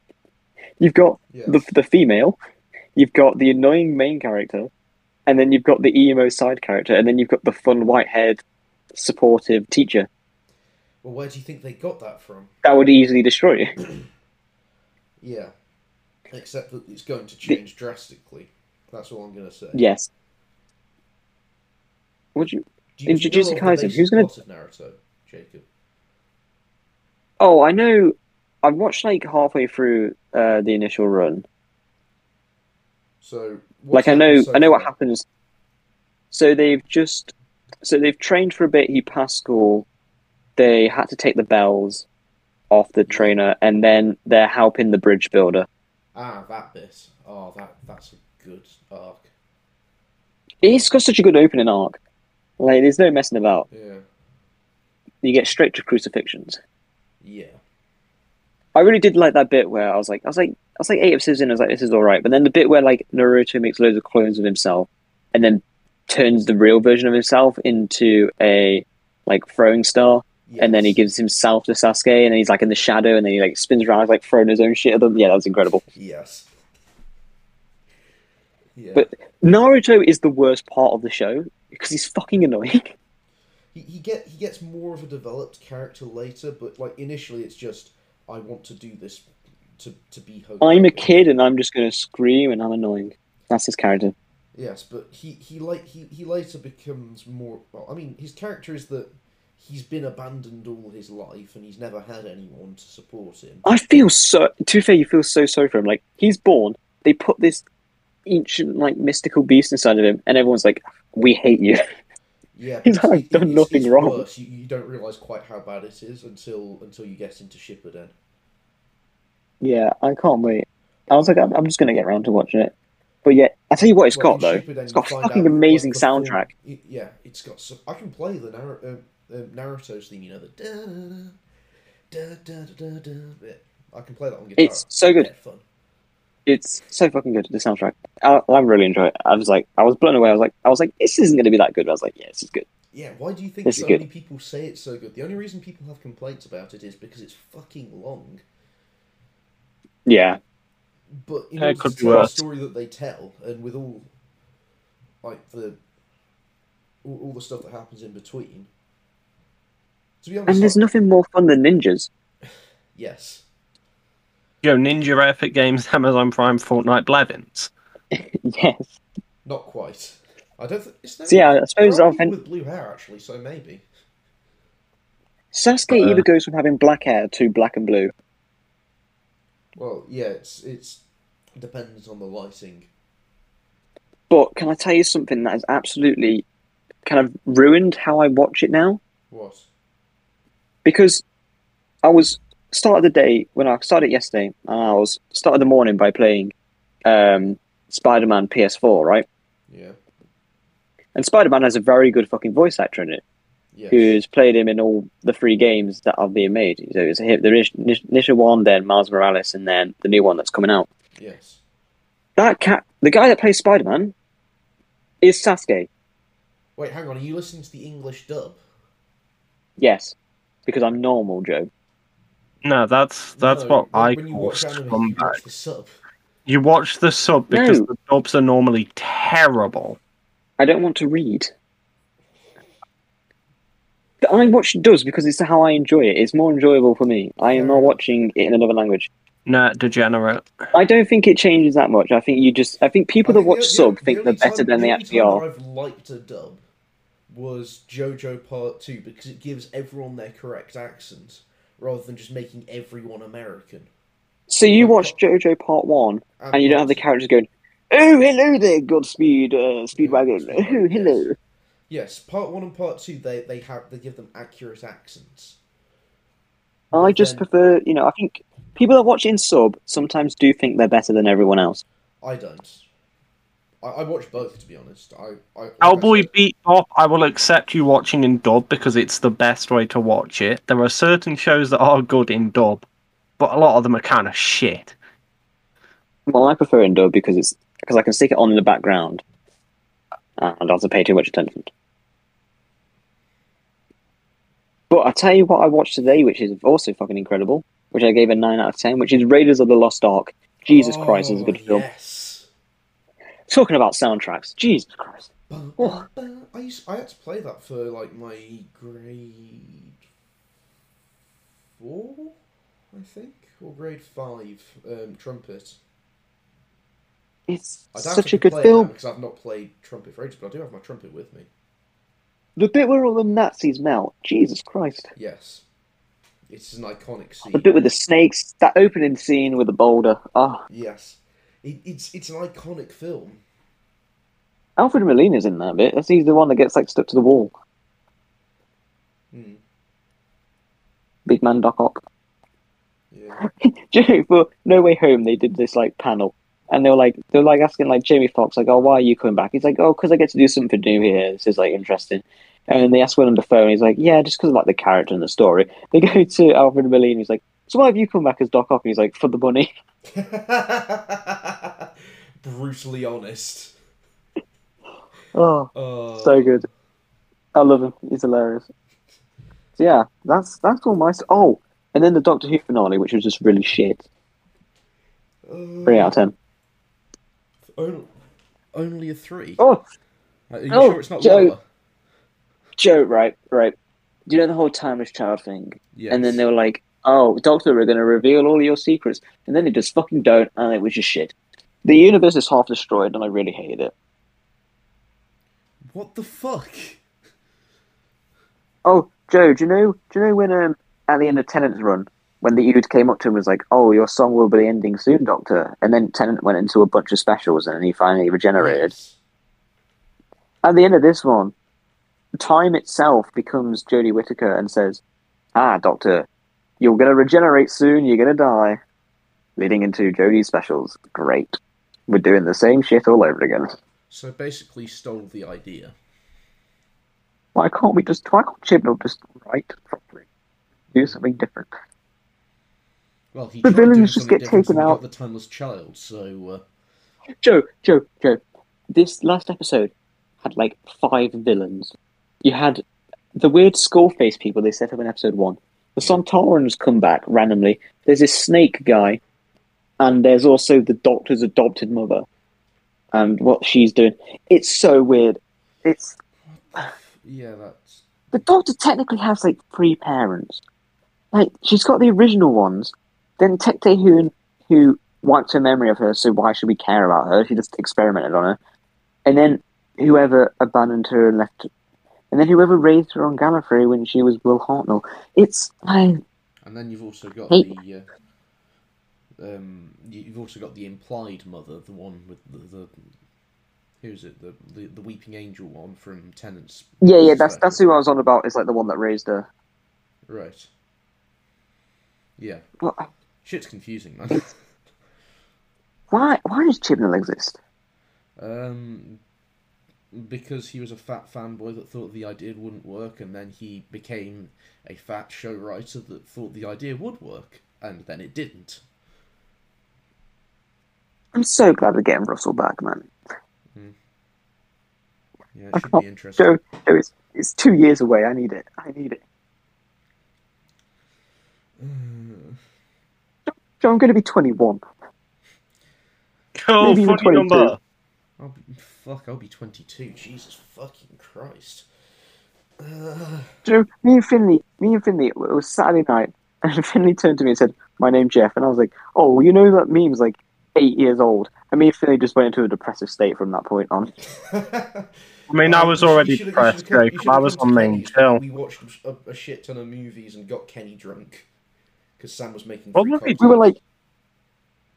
Speaker 3: you've got
Speaker 2: Yes.
Speaker 3: the the female, you've got the annoying main character, and then you've got the emo side character, and then you've got the fun white haired, supportive teacher
Speaker 2: Well, where do you think they got that from?
Speaker 3: that would easily destroy you. *clears throat*
Speaker 2: Yeah. Except that it's going to change drastically. That's all I'm going to say.
Speaker 3: yes. Would you?
Speaker 2: Do
Speaker 3: In
Speaker 2: do
Speaker 3: Jujutsu
Speaker 2: know the
Speaker 3: Kaisen, who's gonna-
Speaker 2: plot of Naruto, Jacob?
Speaker 3: Oh, I know. I've watched like halfway through uh, the initial run.
Speaker 2: So,
Speaker 3: like I know,
Speaker 2: so
Speaker 3: I know what happens. So they've just, so they've trained for a bit. He passed school. They had to take the bells off the trainer, and then they're helping the bridge builder.
Speaker 2: Ah, that bit. Oh, that that's a good arc.
Speaker 3: It's got such a good opening arc. Like, there's no messing about.
Speaker 2: Yeah.
Speaker 3: You get straight to crucifixions.
Speaker 2: Yeah.
Speaker 3: I really did like that bit where I was like, I was like, I was like eight episodes in. I was like, this is all right. But then the bit where like Naruto makes loads of clones of himself, and then turns the real version of himself into a like throwing star, and then he gives himself to Sasuke, and then he's like in the shadow, and then he like spins around, like throwing his own shit at them. Yeah, that was incredible.
Speaker 2: Yes. Yeah.
Speaker 3: But- Naruto is the worst part of the show because he's fucking annoying. *laughs*
Speaker 2: he, he get he gets more of a developed character later, but like initially it's just I want to do this to to be Hokage.
Speaker 3: I'm a kid, and I'm just gonna scream, and I'm annoying. That's his character.
Speaker 2: Yes, but he he like he, he later becomes more. Well, I mean, his character is that he's been abandoned all his life and he's never had anyone to support him.
Speaker 3: I feel so. To be fair, you feel so sorry for him. Like he's born, they put this ancient, like mystical beast inside of him, and everyone's like, "We hate you."
Speaker 2: Yeah, *laughs*
Speaker 3: He's like
Speaker 2: it-
Speaker 3: done
Speaker 2: it's-
Speaker 3: nothing
Speaker 2: it's
Speaker 3: wrong.
Speaker 2: Worse. You, you don't realize quite how bad it is until until you get into Shippuden.
Speaker 3: Yeah, I can't wait. I was like, I'm, I'm just gonna get around to watching it. But yeah, I tell you what, it's
Speaker 2: Well,
Speaker 3: got though.
Speaker 2: Shippuden,
Speaker 3: It's got a fucking amazing soundtrack.
Speaker 2: it- yeah, it's got. So, I can play the Nar- uh, uh, Naruto's theme. You know the da da da da da da bit. I can play that on guitar.
Speaker 3: It's so good.
Speaker 2: Yeah, fun.
Speaker 3: It's so fucking good. The soundtrack. I, I really enjoy it. I was like, I was blown away. I was like, I was like, this isn't gonna be that good. But I was like, yeah, this is good.
Speaker 2: Yeah, why do you think
Speaker 3: This is
Speaker 2: so
Speaker 3: good.
Speaker 2: many people say it's so good? The only reason people have complaints about it is because it's fucking long.
Speaker 3: Yeah,
Speaker 2: But in
Speaker 4: Yeah, it
Speaker 2: order
Speaker 4: could
Speaker 2: to
Speaker 4: be
Speaker 2: tell the
Speaker 4: worse.
Speaker 2: story that they tell, and with all like the all, all the stuff that happens in between. To be honest,
Speaker 3: and there's
Speaker 2: like-
Speaker 3: nothing more fun than ninjas.
Speaker 2: yes,
Speaker 4: Yo, Ninja Epic Games, Amazon Prime, Fortnite, Blevins. *laughs*
Speaker 3: yes.
Speaker 2: not quite. I don't think.
Speaker 3: So yeah, I suppose I'll
Speaker 2: people
Speaker 3: fin-
Speaker 2: with blue hair actually, so maybe.
Speaker 3: Sasuke
Speaker 4: Uh,
Speaker 3: either goes from having black hair to black and blue.
Speaker 2: Well, yeah, it's it's depends on the lighting.
Speaker 3: But can I tell you something that has absolutely kind of ruined how I watch it now?
Speaker 2: What?
Speaker 3: Because I was started the day when I started yesterday, and I was started the morning by playing um, Spider Man PS4, right?
Speaker 2: Yeah.
Speaker 3: And Spider Man has a very good fucking voice actor in it,
Speaker 2: Yes.
Speaker 3: who's played him in all the three games that are being made. So it's him, the initial one, then Miles Morales, and then the new one that's coming out.
Speaker 2: Yes.
Speaker 3: That cat, the guy that plays Spider Man, is Sasuke.
Speaker 2: Wait, hang on. Are you listening to the English dub?
Speaker 3: Yes, because I'm normal, Joe.
Speaker 4: No, that's that's
Speaker 2: No,
Speaker 4: what I call
Speaker 2: watch you
Speaker 4: scumbag.
Speaker 2: watch the sub.
Speaker 4: You watch the sub because
Speaker 3: No.
Speaker 4: the dubs are normally terrible.
Speaker 3: I don't want to read. But I watch does because it's how I enjoy it. It's more enjoyable for me. I am not watching it in another language.
Speaker 4: Nah, degenerate.
Speaker 3: I don't think it changes that much. I think you just. I think people
Speaker 2: I
Speaker 3: that
Speaker 2: think
Speaker 3: watch
Speaker 2: the- the-
Speaker 3: sub
Speaker 2: the
Speaker 3: think they're better
Speaker 2: time-
Speaker 3: than they
Speaker 2: the only
Speaker 3: actually are.
Speaker 2: I've liked a dub was JoJo Part Two because it gives everyone their correct accent rather than just making everyone American.
Speaker 3: So you watch JoJo Part One, and you don't have the characters going, "Oh, hello there, Godspeed, uh, Speedwagon.
Speaker 2: Yeah,
Speaker 3: Oh, hello."
Speaker 2: Yes, Part One and Part Two they they have they give them accurate accents.
Speaker 3: I
Speaker 2: But
Speaker 3: just
Speaker 2: then-
Speaker 3: prefer, you know, I think people that watch in sub sometimes do think they're better than everyone else.
Speaker 2: I don't. I, I watch both to be honest. I, I like I
Speaker 4: Cowboy
Speaker 2: said-
Speaker 4: Bebop, I will accept you watching in dub because it's the best way to watch it. There are certain shows that are good in dub, but a lot of them are kind of shit.
Speaker 3: Well, I prefer in dub because it's because I can stick it on in the background. and doesn't have to pay too much attention. But I tell you what, I watched today, which is also fucking incredible, which I gave a nine out of ten, which is Raiders of the Lost Ark. Jesus Christ, is a good
Speaker 2: Oh,
Speaker 3: film. Talking about soundtracks, Jesus Christ. Oh.
Speaker 2: I used, I had to play that for like my grade four, I think, or grade five um, trumpet.
Speaker 3: It's such a good film.
Speaker 2: because I've not played trumpet for ages, but I do have my trumpet with me.
Speaker 3: The bit where all the Nazis melt, Jesus Christ.
Speaker 2: Yes, it's an iconic scene.
Speaker 3: The bit with the snakes, that opening scene with the boulder. Ah,
Speaker 2: Yes, it, it's it's an iconic film.
Speaker 3: Alfred Molina's in that bit. That's he's the one that gets like stuck to the wall.
Speaker 2: Hmm.
Speaker 3: Big man Doc Ock.
Speaker 2: Yeah. *laughs*
Speaker 3: For No Way Home, they did this like panel, and they were like, they were like asking like Jamie Foxx like, "Oh, why are you coming back?" He's like, "Oh, because I get to do something new here. This is like interesting." And they ask asked on the phone. he's like, "Yeah, just because of like the character and the story." They go to Alfred Molina, he's like, "So why have you come back as Doc Ock?" And he's like, "For the money." *laughs*
Speaker 2: Brutally honest. *laughs*
Speaker 3: Oh,
Speaker 2: Oh.
Speaker 3: so good. I love him. He's hilarious. So yeah, that's that's all my. Oh, and then the Doctor Who finale, which was just really shit.
Speaker 2: Uh,
Speaker 3: Three out of ten.
Speaker 2: Only, only a three.
Speaker 3: Oh,
Speaker 2: Are you
Speaker 3: oh,
Speaker 2: sure it's not
Speaker 3: Joe.
Speaker 2: lower?
Speaker 3: Joe, right, right. Do you know the whole timeless child thing?
Speaker 2: Yes.
Speaker 3: And then they were like, "Oh, Doctor, we're going to reveal all your secrets," and then they just fucking don't, and it was just shit. The universe is half destroyed, and I really hated it.
Speaker 2: What the fuck?
Speaker 3: Oh, Joe, do you know? Do you know when um, at the end of Tennant's run, when the Ood came up to him and was like, "Oh, your song will be ending soon, Doctor," and then Tennant went into a bunch of specials, and he finally regenerated.
Speaker 2: Yes.
Speaker 3: At the end of this one, time itself becomes Jodie Whittaker and says, "Ah, Doctor, you're going to regenerate soon. You're going to die." Leading into Jodie's specials. Great. We're doing the same shit all over again.
Speaker 2: So basically, stole the idea.
Speaker 3: Why can't we just? Why can't Chibnall just write properly? Do something different.
Speaker 2: Well, he
Speaker 3: The
Speaker 2: tried doing
Speaker 3: villains just get taken out.
Speaker 2: got the timeless child. So uh,
Speaker 3: Joe, Joe, Joe. This last episode had like five villains. You had the weird skull face people they set up in episode one. The Sontarans come back randomly. There's this snake guy, and there's also the Doctor's adopted mother, and what she's doing. It's so weird. It's
Speaker 2: yeah, that's
Speaker 3: the Doctor technically has like three parents. Like she's got the original ones, then Tecteun, who wiped her memory of her. So why should we care about her? She just experimented on her, and then whoever abandoned her and left, and then whoever raised her on Gallifrey when she was Will Hartnell. It's I
Speaker 2: and then you've also got
Speaker 3: Hey.
Speaker 2: the. Uh, um, you- you've also got the implied mother, the one with the, the who's it, the, the the weeping angel one from Tennant's.
Speaker 3: yeah yeah that's that's who I was on about. Is like the one that raised her.
Speaker 2: Right. Yeah,
Speaker 3: But
Speaker 2: shit's confusing, man.
Speaker 3: why why does Chibnall exist?
Speaker 2: Um, because he was a fat fanboy that thought the idea wouldn't work, and then he became a fat show writer that thought the idea would work, and then it didn't.
Speaker 3: I'm so glad we're getting Russell back, man. Hmm.
Speaker 2: Yeah,
Speaker 3: I
Speaker 2: should
Speaker 3: can't-
Speaker 2: be interesting.
Speaker 3: Joe, Joe, it's it's two years away. I need it. I need it. *sighs* Joe, I'm going to be 21.
Speaker 4: Oh,
Speaker 3: Maybe even
Speaker 4: funny
Speaker 3: 22.
Speaker 4: number.
Speaker 2: I'll be, fuck, I'll be 22. Jesus fucking Christ. Uh,
Speaker 3: Joe, me and Finley, me and Finley, it was Saturday night, *laughs* and Finley turned to me and said, "My name's Jeff," and I was like, "Oh, you know that meme's like eight years old." And me and Finley just went into a depressive state from that point on. *laughs*
Speaker 4: I mean, I was already depressed,
Speaker 2: should've come- you
Speaker 4: Jake. I was on
Speaker 2: to
Speaker 4: main
Speaker 2: Kenny's
Speaker 4: chill.
Speaker 2: We watched a, a shit ton of movies and got Kenny drunk because Sam was making.
Speaker 4: What
Speaker 2: free
Speaker 4: were we
Speaker 2: cocktails.
Speaker 3: We were like,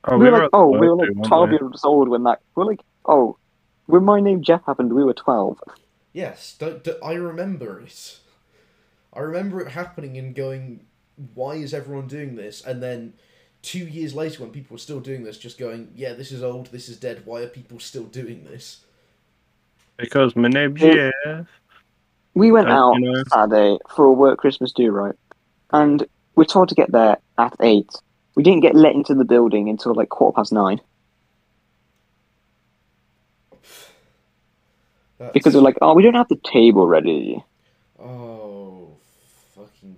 Speaker 4: Oh,
Speaker 3: we were like, oh, we were like twelve years old when that. We are like, oh, when my name Jeff happened, we were twelve.
Speaker 2: Yes, don't, don't- I remember it. I remember it happening and going, why is everyone doing this? And then two years later, when people were still doing this, just going, yeah, this is old, this is dead, why are people still doing this?
Speaker 4: Because my name's
Speaker 3: Yeah.
Speaker 4: Jeff.
Speaker 3: We went out
Speaker 4: you know.
Speaker 3: Saturday for a work Christmas do right, and we're told to get there at eight. We didn't get let into the building until like quarter past nine.
Speaker 2: That's...
Speaker 3: because they're like, oh, we don't have the table ready.
Speaker 2: Oh, fucking.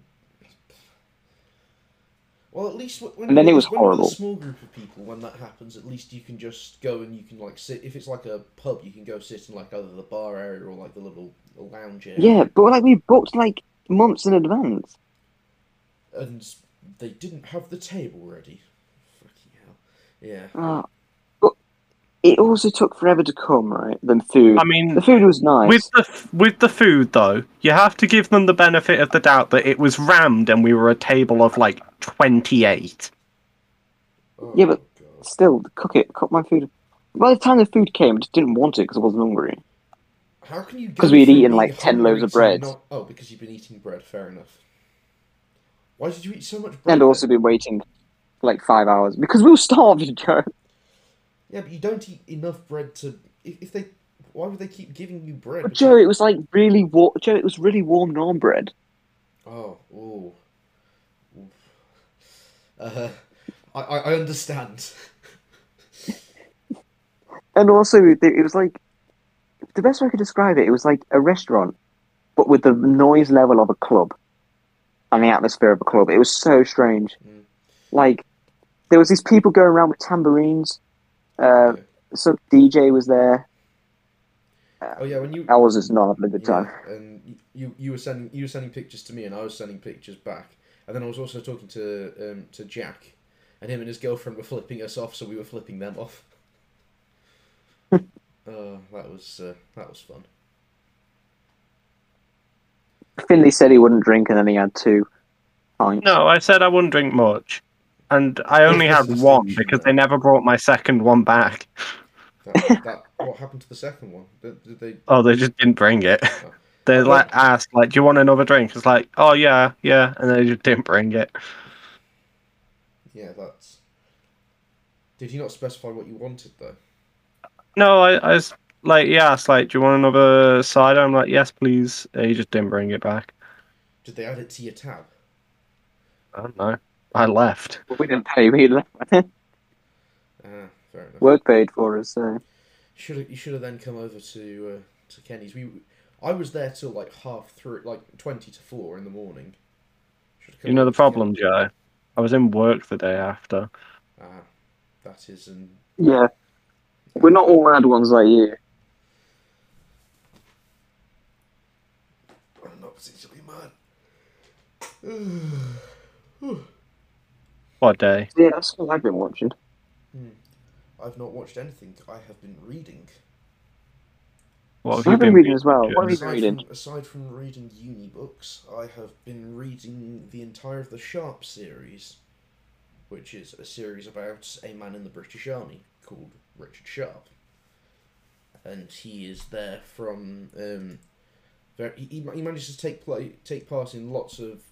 Speaker 2: Well, at least when
Speaker 3: And then it was horrible.
Speaker 2: a small group of people, when that happens, at least you can just go and you can like sit. If it's like a pub, you can go sit in like either the bar area or like the little lounge area.
Speaker 3: Yeah, but like we booked like months in advance.
Speaker 2: And they didn't have the table ready. Fucking hell. Yeah.
Speaker 3: Uh, it also took forever to come, right? Than food.
Speaker 4: I mean,
Speaker 3: the food was nice.
Speaker 4: with the with the food though, you have to give them the benefit of the doubt that it was rammed and we were a table of like twenty eight.
Speaker 2: Oh,
Speaker 3: Yeah, but-
Speaker 2: God.
Speaker 3: Still, cook it, cook my food. By the time the food came, I just didn't want it because I wasn't hungry.
Speaker 2: How can you?
Speaker 3: Because we
Speaker 2: had
Speaker 3: eaten, like, 10 loaves of bread.
Speaker 2: not- Oh, because you've been eating bread. Fair enough. Why did you eat so much bread?
Speaker 3: And also been waiting like five hours because we were starving, *laughs* Joe.
Speaker 2: Yeah, but you don't eat enough bread to. If, if they, why would they keep giving you bread?
Speaker 3: But Joe, it was like really warm. Joe, it was really warm non bread.
Speaker 2: Oh, ooh. Uh, I, I I understand. *laughs*
Speaker 3: And also, it it was like the best way I could describe it. It was like a restaurant, but with the noise level of a club and the atmosphere of a club. It was so strange.
Speaker 2: Mm.
Speaker 3: Like there was these people going around with tambourines. Uh, some DJ was there.
Speaker 2: Oh yeah, when you
Speaker 3: I was just not having a good
Speaker 2: yeah,
Speaker 3: time.
Speaker 2: and you you were sending you were sending pictures to me, and I was sending pictures back, and then I was also talking to um to Jack, and him and his girlfriend were flipping us off, so we were flipping them off. uh, *laughs* that was uh, that was fun.
Speaker 3: Finley said he wouldn't drink, and then he had two pints.
Speaker 4: No, I said I wouldn't drink much, and I only had one because they never brought my second one back.
Speaker 2: That, that what happened to the second one? Did, did they?
Speaker 4: Oh, they just didn't bring it. Oh. *laughs* They like asked, like, "Do you want another drink?" It's like, "Oh yeah, yeah," and they just didn't bring it.
Speaker 2: Yeah, that's. Did you not specify what you wanted though?
Speaker 4: No, I, I was like, he asked, like, "Do you want another cider?" I'm like, "Yes, please." And he just didn't bring it back.
Speaker 2: Did they add it to your tab?
Speaker 4: I don't know. I left.
Speaker 3: We didn't pay. We left. *laughs*
Speaker 2: Ah, fair enough.
Speaker 3: Work paid for us. So.
Speaker 2: Should you should have then come over to uh, to Kenny's. We I was there till like half through, like twenty to four in the morning.
Speaker 4: You know the problem,
Speaker 2: Kenny.
Speaker 4: Joe. I was in work the day after.
Speaker 2: Ah, that is an
Speaker 3: Yeah, we're not all mad ones like you.
Speaker 2: I'm not particularly mad. *sighs*
Speaker 4: What day?
Speaker 3: Yeah, that's what I've been watching.
Speaker 2: I've not watched anything. I have been reading.
Speaker 4: What have
Speaker 3: I've been
Speaker 4: been
Speaker 3: reading as well. What have you been
Speaker 2: Aside
Speaker 3: reading?
Speaker 2: from, aside from reading uni books, I have been reading the entire of the Sharpe series, which is a series about a man in the British Army called Richard Sharpe. And he is there from. Um, very, he, he he manages to take play, take part in lots of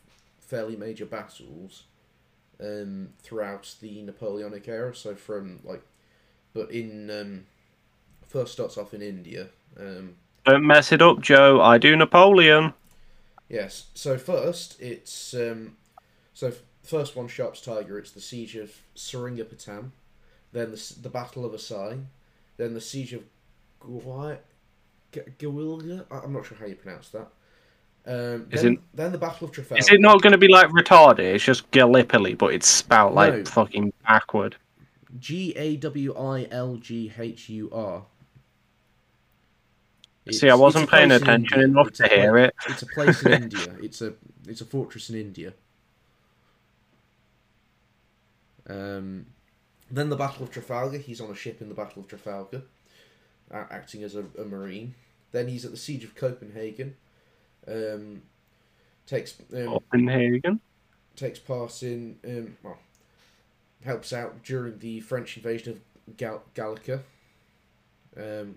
Speaker 2: fairly major battles um, throughout the Napoleonic era. So from like, but in um, first starts off in India. Um,
Speaker 4: Don't mess it up, Joe. I do Napoleon.
Speaker 2: Yes. So first, it's um, so first one Sharpe's Tiger. It's the siege of Seringapatam, then the the Battle of Assaye, then the siege of Gwai, G- I'm not sure how you pronounce that. Um,
Speaker 4: Is
Speaker 2: then,
Speaker 4: it-
Speaker 2: then the Battle of Trafalgar.
Speaker 4: Is it not going to be like retarded? It's just Gallipoli, but it's spelled like
Speaker 2: No.
Speaker 4: fucking backward.
Speaker 2: G A W I L G H U R.
Speaker 4: See, I wasn't paying
Speaker 2: place in
Speaker 4: attention enough to hear it.
Speaker 2: It's a place in *laughs* India. It's a it's a fortress in India. Um, then the Battle of Trafalgar. He's on a ship in the Battle of Trafalgar, uh, acting as a, a marine. Then he's at the siege of Copenhagen. Um, takes um,
Speaker 4: Copenhagen.
Speaker 2: takes part in um, well, helps out during the French invasion of Gal- Gallica. Um,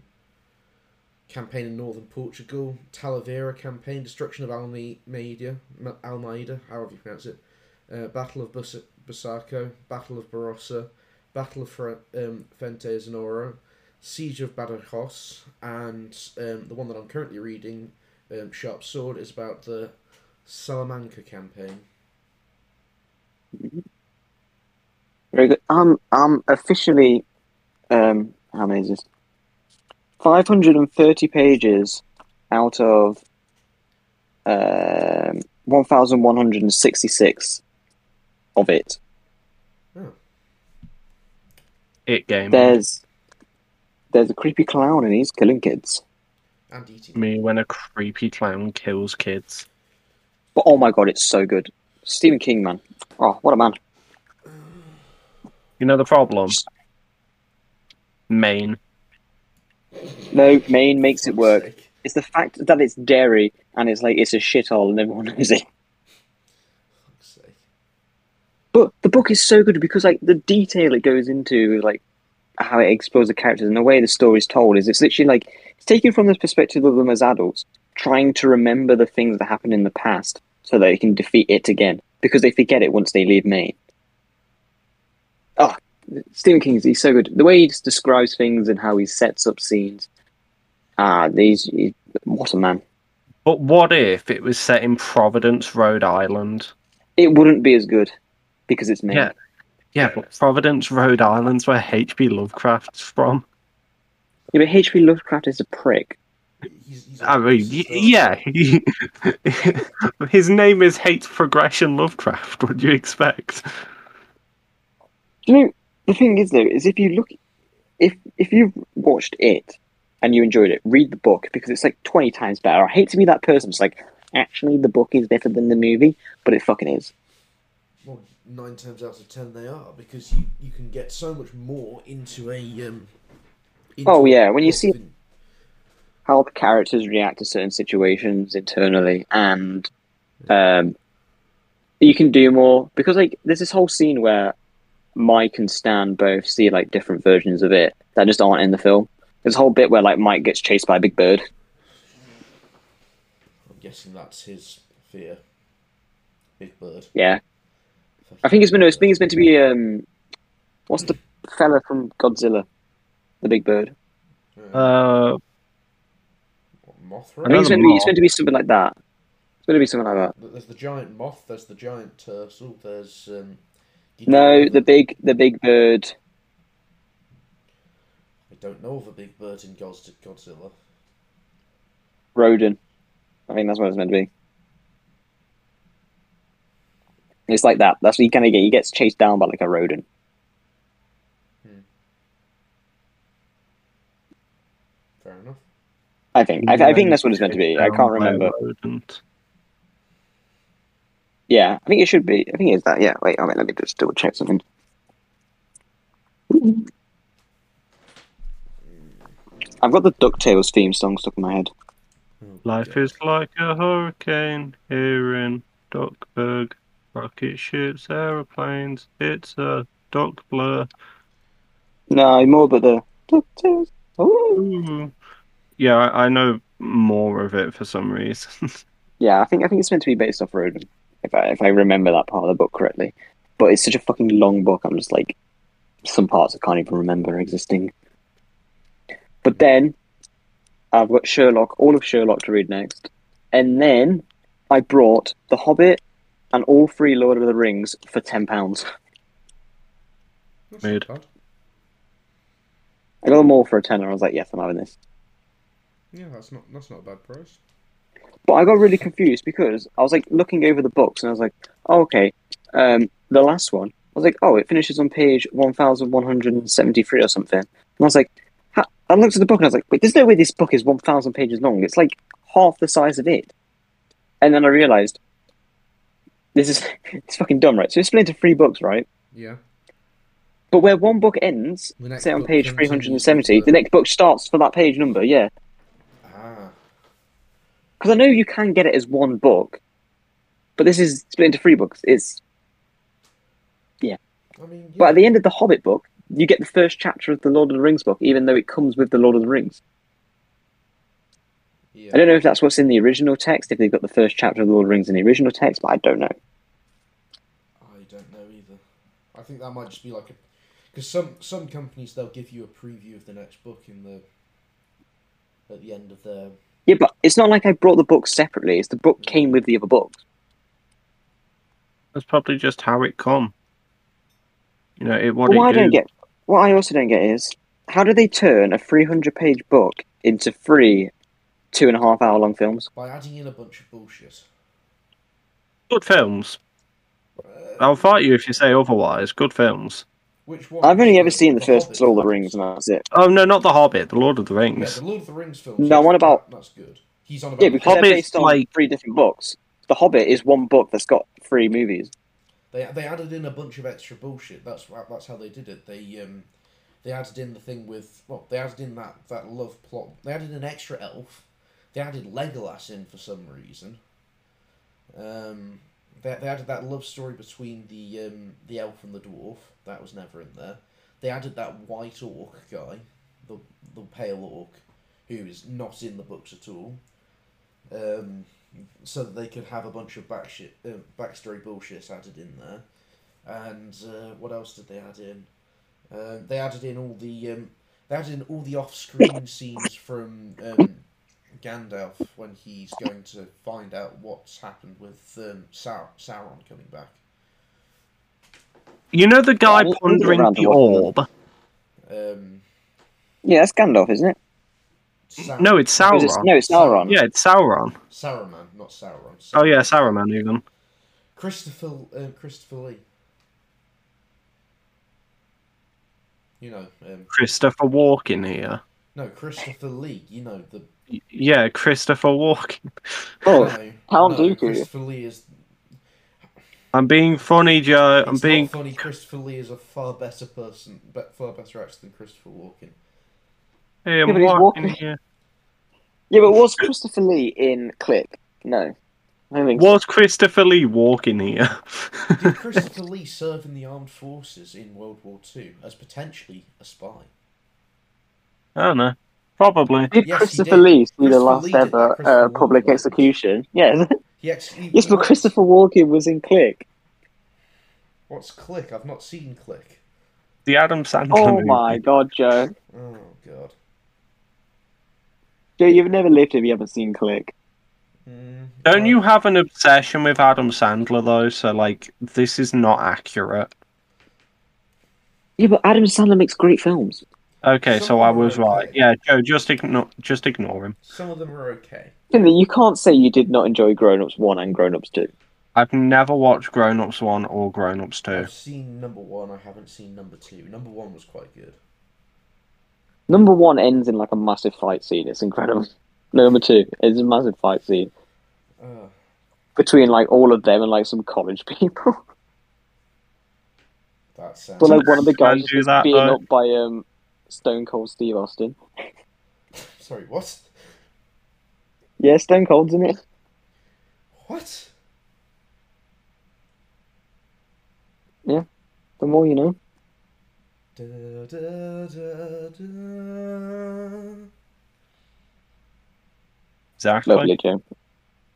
Speaker 2: campaign in northern Portugal, Talavera campaign, destruction of Almeida, Almeida, however you pronounce it, uh, Battle of Bus- Busaco, Battle of Barrosa, Battle of Fre- um, Noro, Siege of Badajoz, and um, the one that I'm currently reading, um, Sharp Sword, is about the Salamanca campaign.
Speaker 3: Very good. I'm I'm officially um how many is this? 530 pages out of um, 1,166 of it.
Speaker 4: It game.
Speaker 3: There's there's a creepy clown and he's killing kids.
Speaker 2: And eating.
Speaker 4: Me when a creepy clown kills kids.
Speaker 3: But oh my god, it's so good. Stephen King, man. Oh, what a man.
Speaker 4: You know the problem? Maine.
Speaker 3: No, Maine makes it work. It's the fact that it's Derry and it's like it's a shithole and everyone knows it. But the book is so good because like the detail it goes into, like how it explores the characters and the way the story is told is it's literally like it's taken from the perspective of them as adults, trying to remember the things that happened in the past so that they can defeat it again. Because they forget it once they leave Maine. Oh, Stephen King's he's so good. The way he just describes things and how he sets up scenes. Ah, these he, what a man.
Speaker 4: But what if it was set in Providence, Rhode Island?
Speaker 3: It wouldn't be as good because it's Maine.
Speaker 4: Yeah. Yeah, but Providence, Rhode Island's where H.P. Lovecraft's from.
Speaker 3: Yeah, but H.P. Lovecraft is a prick.
Speaker 2: He's, he's a
Speaker 4: I mean, y- yeah. *laughs* His name is Hate Progression Lovecraft. What do you expect?
Speaker 3: You know the thing is though is if you look if if you've watched it and you enjoyed it, read the book because it's like twenty times better. I hate to be that person. It's like actually the book is better than the movie, but it fucking is.
Speaker 2: Well, nine times out of ten they are because you, you can get so much more into a um. into
Speaker 3: Oh, yeah, when you see- How the characters react to certain situations internally, and um, you can do more because like there's this whole scene where Mike and Stan both see like different versions of it that just aren't in the film. There's a whole bit where like Mike gets chased by a big bird.
Speaker 2: I'm guessing that's his fear. Big bird.
Speaker 3: Yeah, I think it's meant. No, I think it's meant to be. Um, what's the fella from Godzilla? The big bird.
Speaker 4: Uh,
Speaker 2: What,
Speaker 3: I think it's
Speaker 4: the
Speaker 3: meant to be. It's meant to be something like that. It's meant to be something like that.
Speaker 2: There's the giant moth. There's the giant turtle. There's um.
Speaker 3: No,
Speaker 2: don't
Speaker 3: the big, the big bird.
Speaker 2: I don't know of a big bird in Godzilla.
Speaker 3: Rodan. I think that's what it's meant to be. It's like that. That's what you kind of get. He gets chased down by like a rodent. Hmm.
Speaker 2: Fair enough.
Speaker 3: I think. I, I think that's what it's meant to be. I can't remember. Yeah, I think it should be. I think it's that. Yeah. Wait. I mean, let me just double check something. I've got the Ducktales theme song stuck in my head.
Speaker 4: Life is like a hurricane here in Duckburg. Rocket ships, aeroplanes. It's a duck blur.
Speaker 3: No, more but the. Ooh.
Speaker 4: Yeah, I, I know more of it for some reason. *laughs*
Speaker 3: Yeah, I think I think it's meant to be based off Rodan, if I if I remember that part of the book correctly. But it's such a fucking long book. I'm just like some parts I can't even remember existing. But then I've got Sherlock, all of Sherlock to read next, and then I brought The Hobbit and all three Lord of the Rings for ten pounds.
Speaker 2: That's not
Speaker 4: Mid.
Speaker 2: bad.
Speaker 3: I got them all for a tenner. I was like, yes, I'm having this.
Speaker 2: Yeah, that's not that's not a bad price.
Speaker 3: But I got really confused because I was like looking over the books and I was like, oh, okay, um, the last one. I was like, oh, it finishes on page 1173 or something. And I was like, ha- I looked at the book and I was like, wait, there's no way this book is 1000 pages long. It's like half the size of it. And then I realized this is *laughs* it's fucking dumb, right? So it's split into three books, right?
Speaker 2: Yeah.
Speaker 3: But where one book ends, say on page 370, the next book starts for that page number, yeah.
Speaker 2: Ah.
Speaker 3: Because I know you can get it as one book, but this is split into three books. It's Yeah.
Speaker 2: I mean, yeah.
Speaker 3: But at the end of the Hobbit book, you get the first chapter of the Lord of the Rings book, even though it comes with the Lord of the Rings.
Speaker 2: Yeah.
Speaker 3: I don't know if that's what's in the original text, if they've got the first chapter of the Lord of the Rings in the original text, but I don't know.
Speaker 2: I don't know either. I think that might just be like a because some some companies they'll give you a preview of the next book in the at the end of their
Speaker 3: Yeah, but it's not like I brought the book separately. It's the book came with the other books.
Speaker 4: That's probably just how it come. You know, it what
Speaker 3: But what I
Speaker 4: do.
Speaker 3: don't get, what I also don't get is, how do they turn a 300 page book into three two and a half hour long films.
Speaker 2: By adding in a bunch of bullshit.
Speaker 4: Good films.
Speaker 2: Uh,
Speaker 4: I'll fight you if you say otherwise. Good films.
Speaker 2: which one?
Speaker 3: I've only ever seen the first
Speaker 2: Hobbit
Speaker 3: Lord of the? Rings, and that's it.
Speaker 4: Oh no, not the Hobbit. The Lord of the
Speaker 2: Yeah,
Speaker 4: Rings.
Speaker 2: the Lord of the Rings films.
Speaker 3: No,
Speaker 2: yes,
Speaker 3: what about-
Speaker 2: That's good. He's on about
Speaker 3: Yeah, because they're based on
Speaker 4: like-
Speaker 3: three different books. The Hobbit is one book that's got three movies.
Speaker 2: They they added in a bunch of extra bullshit. That's that's how they did it. They um they added in the thing with well they added in that that love plot. They added an extra elf. They added Legolas in for some reason. Um, they, they added that love story between the um the elf and the dwarf. That was never in there. They added that white orc guy, the the pale orc, who is not in the books at all. Um, so that they could have a bunch of backshit, uh, backstory bullshit added in there. And uh, what else did they add in? Uh, they added in all the um, they added in all the off-screen *laughs* scenes from um, Gandalf when he's going to find out what's happened with um, Sau- Sauron coming back.
Speaker 4: You know the guy
Speaker 3: Yeah, we'll- we'll
Speaker 4: pondering
Speaker 3: around
Speaker 4: the orb.
Speaker 2: Um,
Speaker 3: Yeah, that's Gandalf, isn't it?
Speaker 2: Sau-
Speaker 4: No, it's
Speaker 3: Or is it-
Speaker 4: Sauron.
Speaker 3: no, it's Sauron.
Speaker 4: Yeah, it's Sauron.
Speaker 2: Saruman, not Sauron.
Speaker 4: Oh yeah, Saruman even.
Speaker 2: Christopher uh, Christopher Lee. You know, um,
Speaker 4: Christopher Walken here.
Speaker 2: no Christopher Lee. You know the
Speaker 4: Y- Yeah, Christopher Walken.
Speaker 3: Oh,
Speaker 2: no,
Speaker 3: Count
Speaker 2: no,
Speaker 3: Dooku.
Speaker 2: Christopher Lee is.
Speaker 4: I'm being funny, Joe. I'm
Speaker 2: it's
Speaker 4: being.
Speaker 2: not funny. Christopher Lee is a far better person, be- far better actor than Christopher Walken.
Speaker 4: Hey, I'm
Speaker 3: Yeah,
Speaker 4: walking
Speaker 3: walking.
Speaker 4: here.
Speaker 3: yeah, but was Christopher Lee in Click? No, I don't think so.
Speaker 4: Was Christopher Lee walking here?
Speaker 2: Did *laughs* Christopher Lee serve in the armed forces in World War Two as potentially a spy?
Speaker 4: I don't know. Probably.
Speaker 3: Did
Speaker 2: Yes,
Speaker 3: Christopher
Speaker 2: did.
Speaker 3: Lee see the last
Speaker 2: Lee
Speaker 3: ever uh, public
Speaker 2: Walken.
Speaker 3: execution? Yes. *laughs*
Speaker 2: He
Speaker 3: yes, but Christopher Walken was in Click.
Speaker 2: What's Click? I've not seen Click.
Speaker 4: The Adam Sandler
Speaker 3: Oh
Speaker 4: movie.
Speaker 3: my god, Joe.
Speaker 2: Oh god.
Speaker 3: Joe, you've never lived if you haven't seen Click.
Speaker 2: Mm,
Speaker 4: Don't
Speaker 2: uh,
Speaker 4: you have an obsession with Adam Sandler though? So like, this is not accurate.
Speaker 3: Yeah, but Adam Sandler makes great films.
Speaker 4: Okay,
Speaker 2: Some
Speaker 4: so I
Speaker 2: of them are
Speaker 4: was right. Yeah, Joe, just ignore, just ignore him.
Speaker 2: Some of them are okay.
Speaker 3: Finley, you can't say you did not enjoy Grown Ups 1 and Grown Ups 2.
Speaker 4: I've never watched Grown Ups One or Grown Ups Two.
Speaker 2: I've seen number one. I haven't seen number two. Number one was quite good.
Speaker 3: Number 1 ends in like a massive fight scene. It's incredible. *laughs* Number 2 is a massive fight scene
Speaker 2: Uh,
Speaker 3: between like all of them and like some college *laughs* people.
Speaker 2: that sounds.
Speaker 3: but like one of the guys
Speaker 4: do
Speaker 3: was
Speaker 4: that,
Speaker 3: beaten
Speaker 4: though.
Speaker 3: up by um, Stone Cold Steve Austin.
Speaker 2: Sorry, what?
Speaker 3: Yeah, Stone Cold's in it.
Speaker 2: What?
Speaker 3: Yeah, the more you know.
Speaker 2: Da, da, da, da.
Speaker 4: Exactly.
Speaker 3: Lovely, Joe.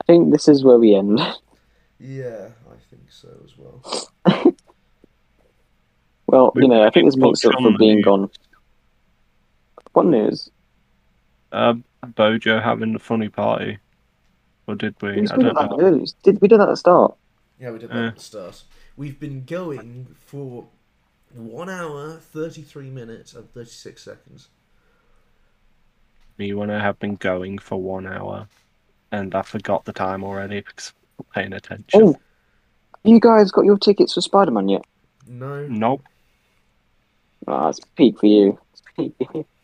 Speaker 3: I think this is where we end.
Speaker 2: Yeah, I think so as well. *laughs*
Speaker 3: Well, you know, I think this
Speaker 4: We've
Speaker 3: makes up for being gone. What news?
Speaker 4: Uh, Bojo having a funny party, or did we?
Speaker 3: We
Speaker 4: I
Speaker 3: did
Speaker 4: don't
Speaker 3: that
Speaker 4: know.
Speaker 3: earlier. Did we do that at the start?
Speaker 2: Yeah, we did that
Speaker 4: Yeah.
Speaker 2: at the start. We've been going for one hour, thirty-three minutes, and thirty-six seconds.
Speaker 4: Me when I have been going for one hour, and I forgot the time already because I'm not paying attention.
Speaker 3: Oh, you guys got your tickets for Spider Man yet?
Speaker 2: No,
Speaker 4: Nope.
Speaker 3: Ah, it's peak for you. *laughs*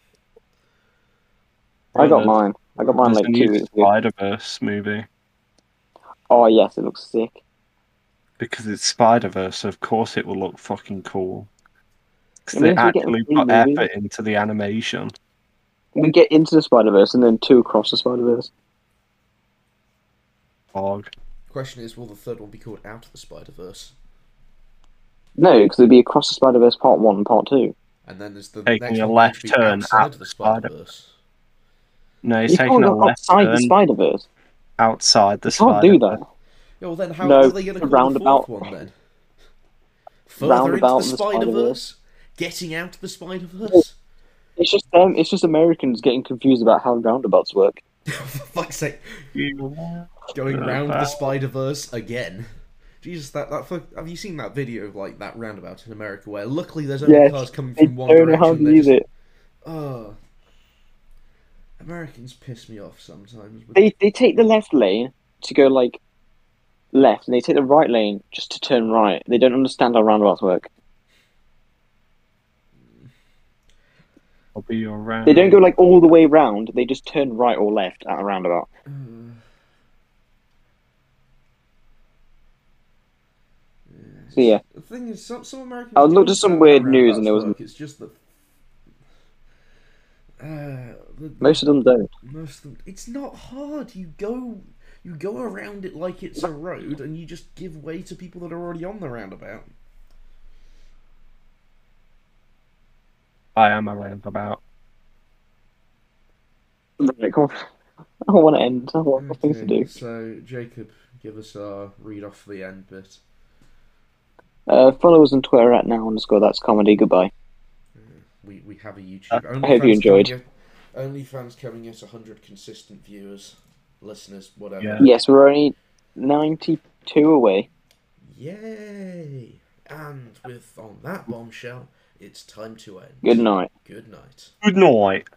Speaker 3: It's peak. I got mine. I got mine
Speaker 4: there's
Speaker 3: like
Speaker 4: a
Speaker 3: two
Speaker 4: new
Speaker 3: weeks ago.
Speaker 4: Spider Verse movie
Speaker 3: Oh yes, it looks sick.
Speaker 4: because it's Spider Verse. So of course, it will look fucking cool. Because they
Speaker 3: means we're getting
Speaker 4: actually put
Speaker 3: movies.
Speaker 4: effort into the animation.
Speaker 3: We get into the Spider Verse and then two across the Spider Verse.
Speaker 4: Fog.
Speaker 2: Question is, will the third one be called Out of the Spider Verse?
Speaker 3: No, because it'd be across the Spider Verse Part One and Part Two.
Speaker 2: And then there's the
Speaker 4: Taking
Speaker 2: next
Speaker 4: a left turn out
Speaker 2: of
Speaker 4: the
Speaker 2: the
Speaker 4: Spider-
Speaker 2: Spider Verse.
Speaker 4: No, he's
Speaker 3: You
Speaker 4: taking
Speaker 3: can't
Speaker 4: a left
Speaker 3: outside the
Speaker 4: turn
Speaker 3: Spider Verse.
Speaker 4: outside the
Speaker 3: You can't
Speaker 4: Spider.
Speaker 3: do that.
Speaker 2: Yeah, well then how
Speaker 3: No,
Speaker 2: are they going to
Speaker 3: a
Speaker 2: call
Speaker 3: roundabout-
Speaker 2: the fourth one then? Further
Speaker 3: roundabout
Speaker 2: into
Speaker 3: in
Speaker 2: the
Speaker 3: the
Speaker 2: Spider
Speaker 3: Spider-Verse.
Speaker 2: Verse, getting out of the Spider Verse.
Speaker 3: It's just um, it's just Americans getting confused about how roundabouts work. *laughs*
Speaker 2: For fuck's sake,
Speaker 4: Yeah.
Speaker 2: going round the
Speaker 4: that-
Speaker 2: Spider Verse again. Jesus, that that fuck, have you seen that video of like that roundabout in America where luckily there's only
Speaker 3: Yes,
Speaker 2: cars coming
Speaker 3: They
Speaker 2: from one
Speaker 3: don't know how
Speaker 2: direction.
Speaker 3: to
Speaker 2: they're
Speaker 3: use
Speaker 2: just-
Speaker 3: it.
Speaker 2: Oh. Americans piss me off sometimes. But
Speaker 3: They they take the left lane to go like left, and they take the right lane just to turn right. They don't understand how roundabouts work.
Speaker 4: I'll be around.
Speaker 3: They don't go like all the way round. They just turn right or left at a roundabout.
Speaker 2: Uh,
Speaker 3: So yeah,
Speaker 2: The thing is, some some Americans.
Speaker 3: I looked at some weird news and there was-
Speaker 2: work, It's just that. Uh, the,
Speaker 3: most of them don't.
Speaker 2: most of them. It's not hard. You go, you go around it like it's a road, and you just give way to people that are already on the roundabout.
Speaker 4: I am a roundabout.
Speaker 3: Right, come on. *laughs* I want to end. I want things to do.
Speaker 2: So Jacob, give us our read off the end bit.
Speaker 3: Uh, follow us on Twitter at now underscore that's comedy. Goodbye.
Speaker 2: We we have a YouTube.
Speaker 3: I hope you enjoyed.
Speaker 2: Coming at- OnlyFans coming at hundred consistent viewers, listeners, whatever.
Speaker 4: Yeah.
Speaker 3: Yes, we're only ninety-two away.
Speaker 2: Yay! And with on that bombshell, it's time to end.
Speaker 3: Good night.
Speaker 2: Good night.
Speaker 4: Good night.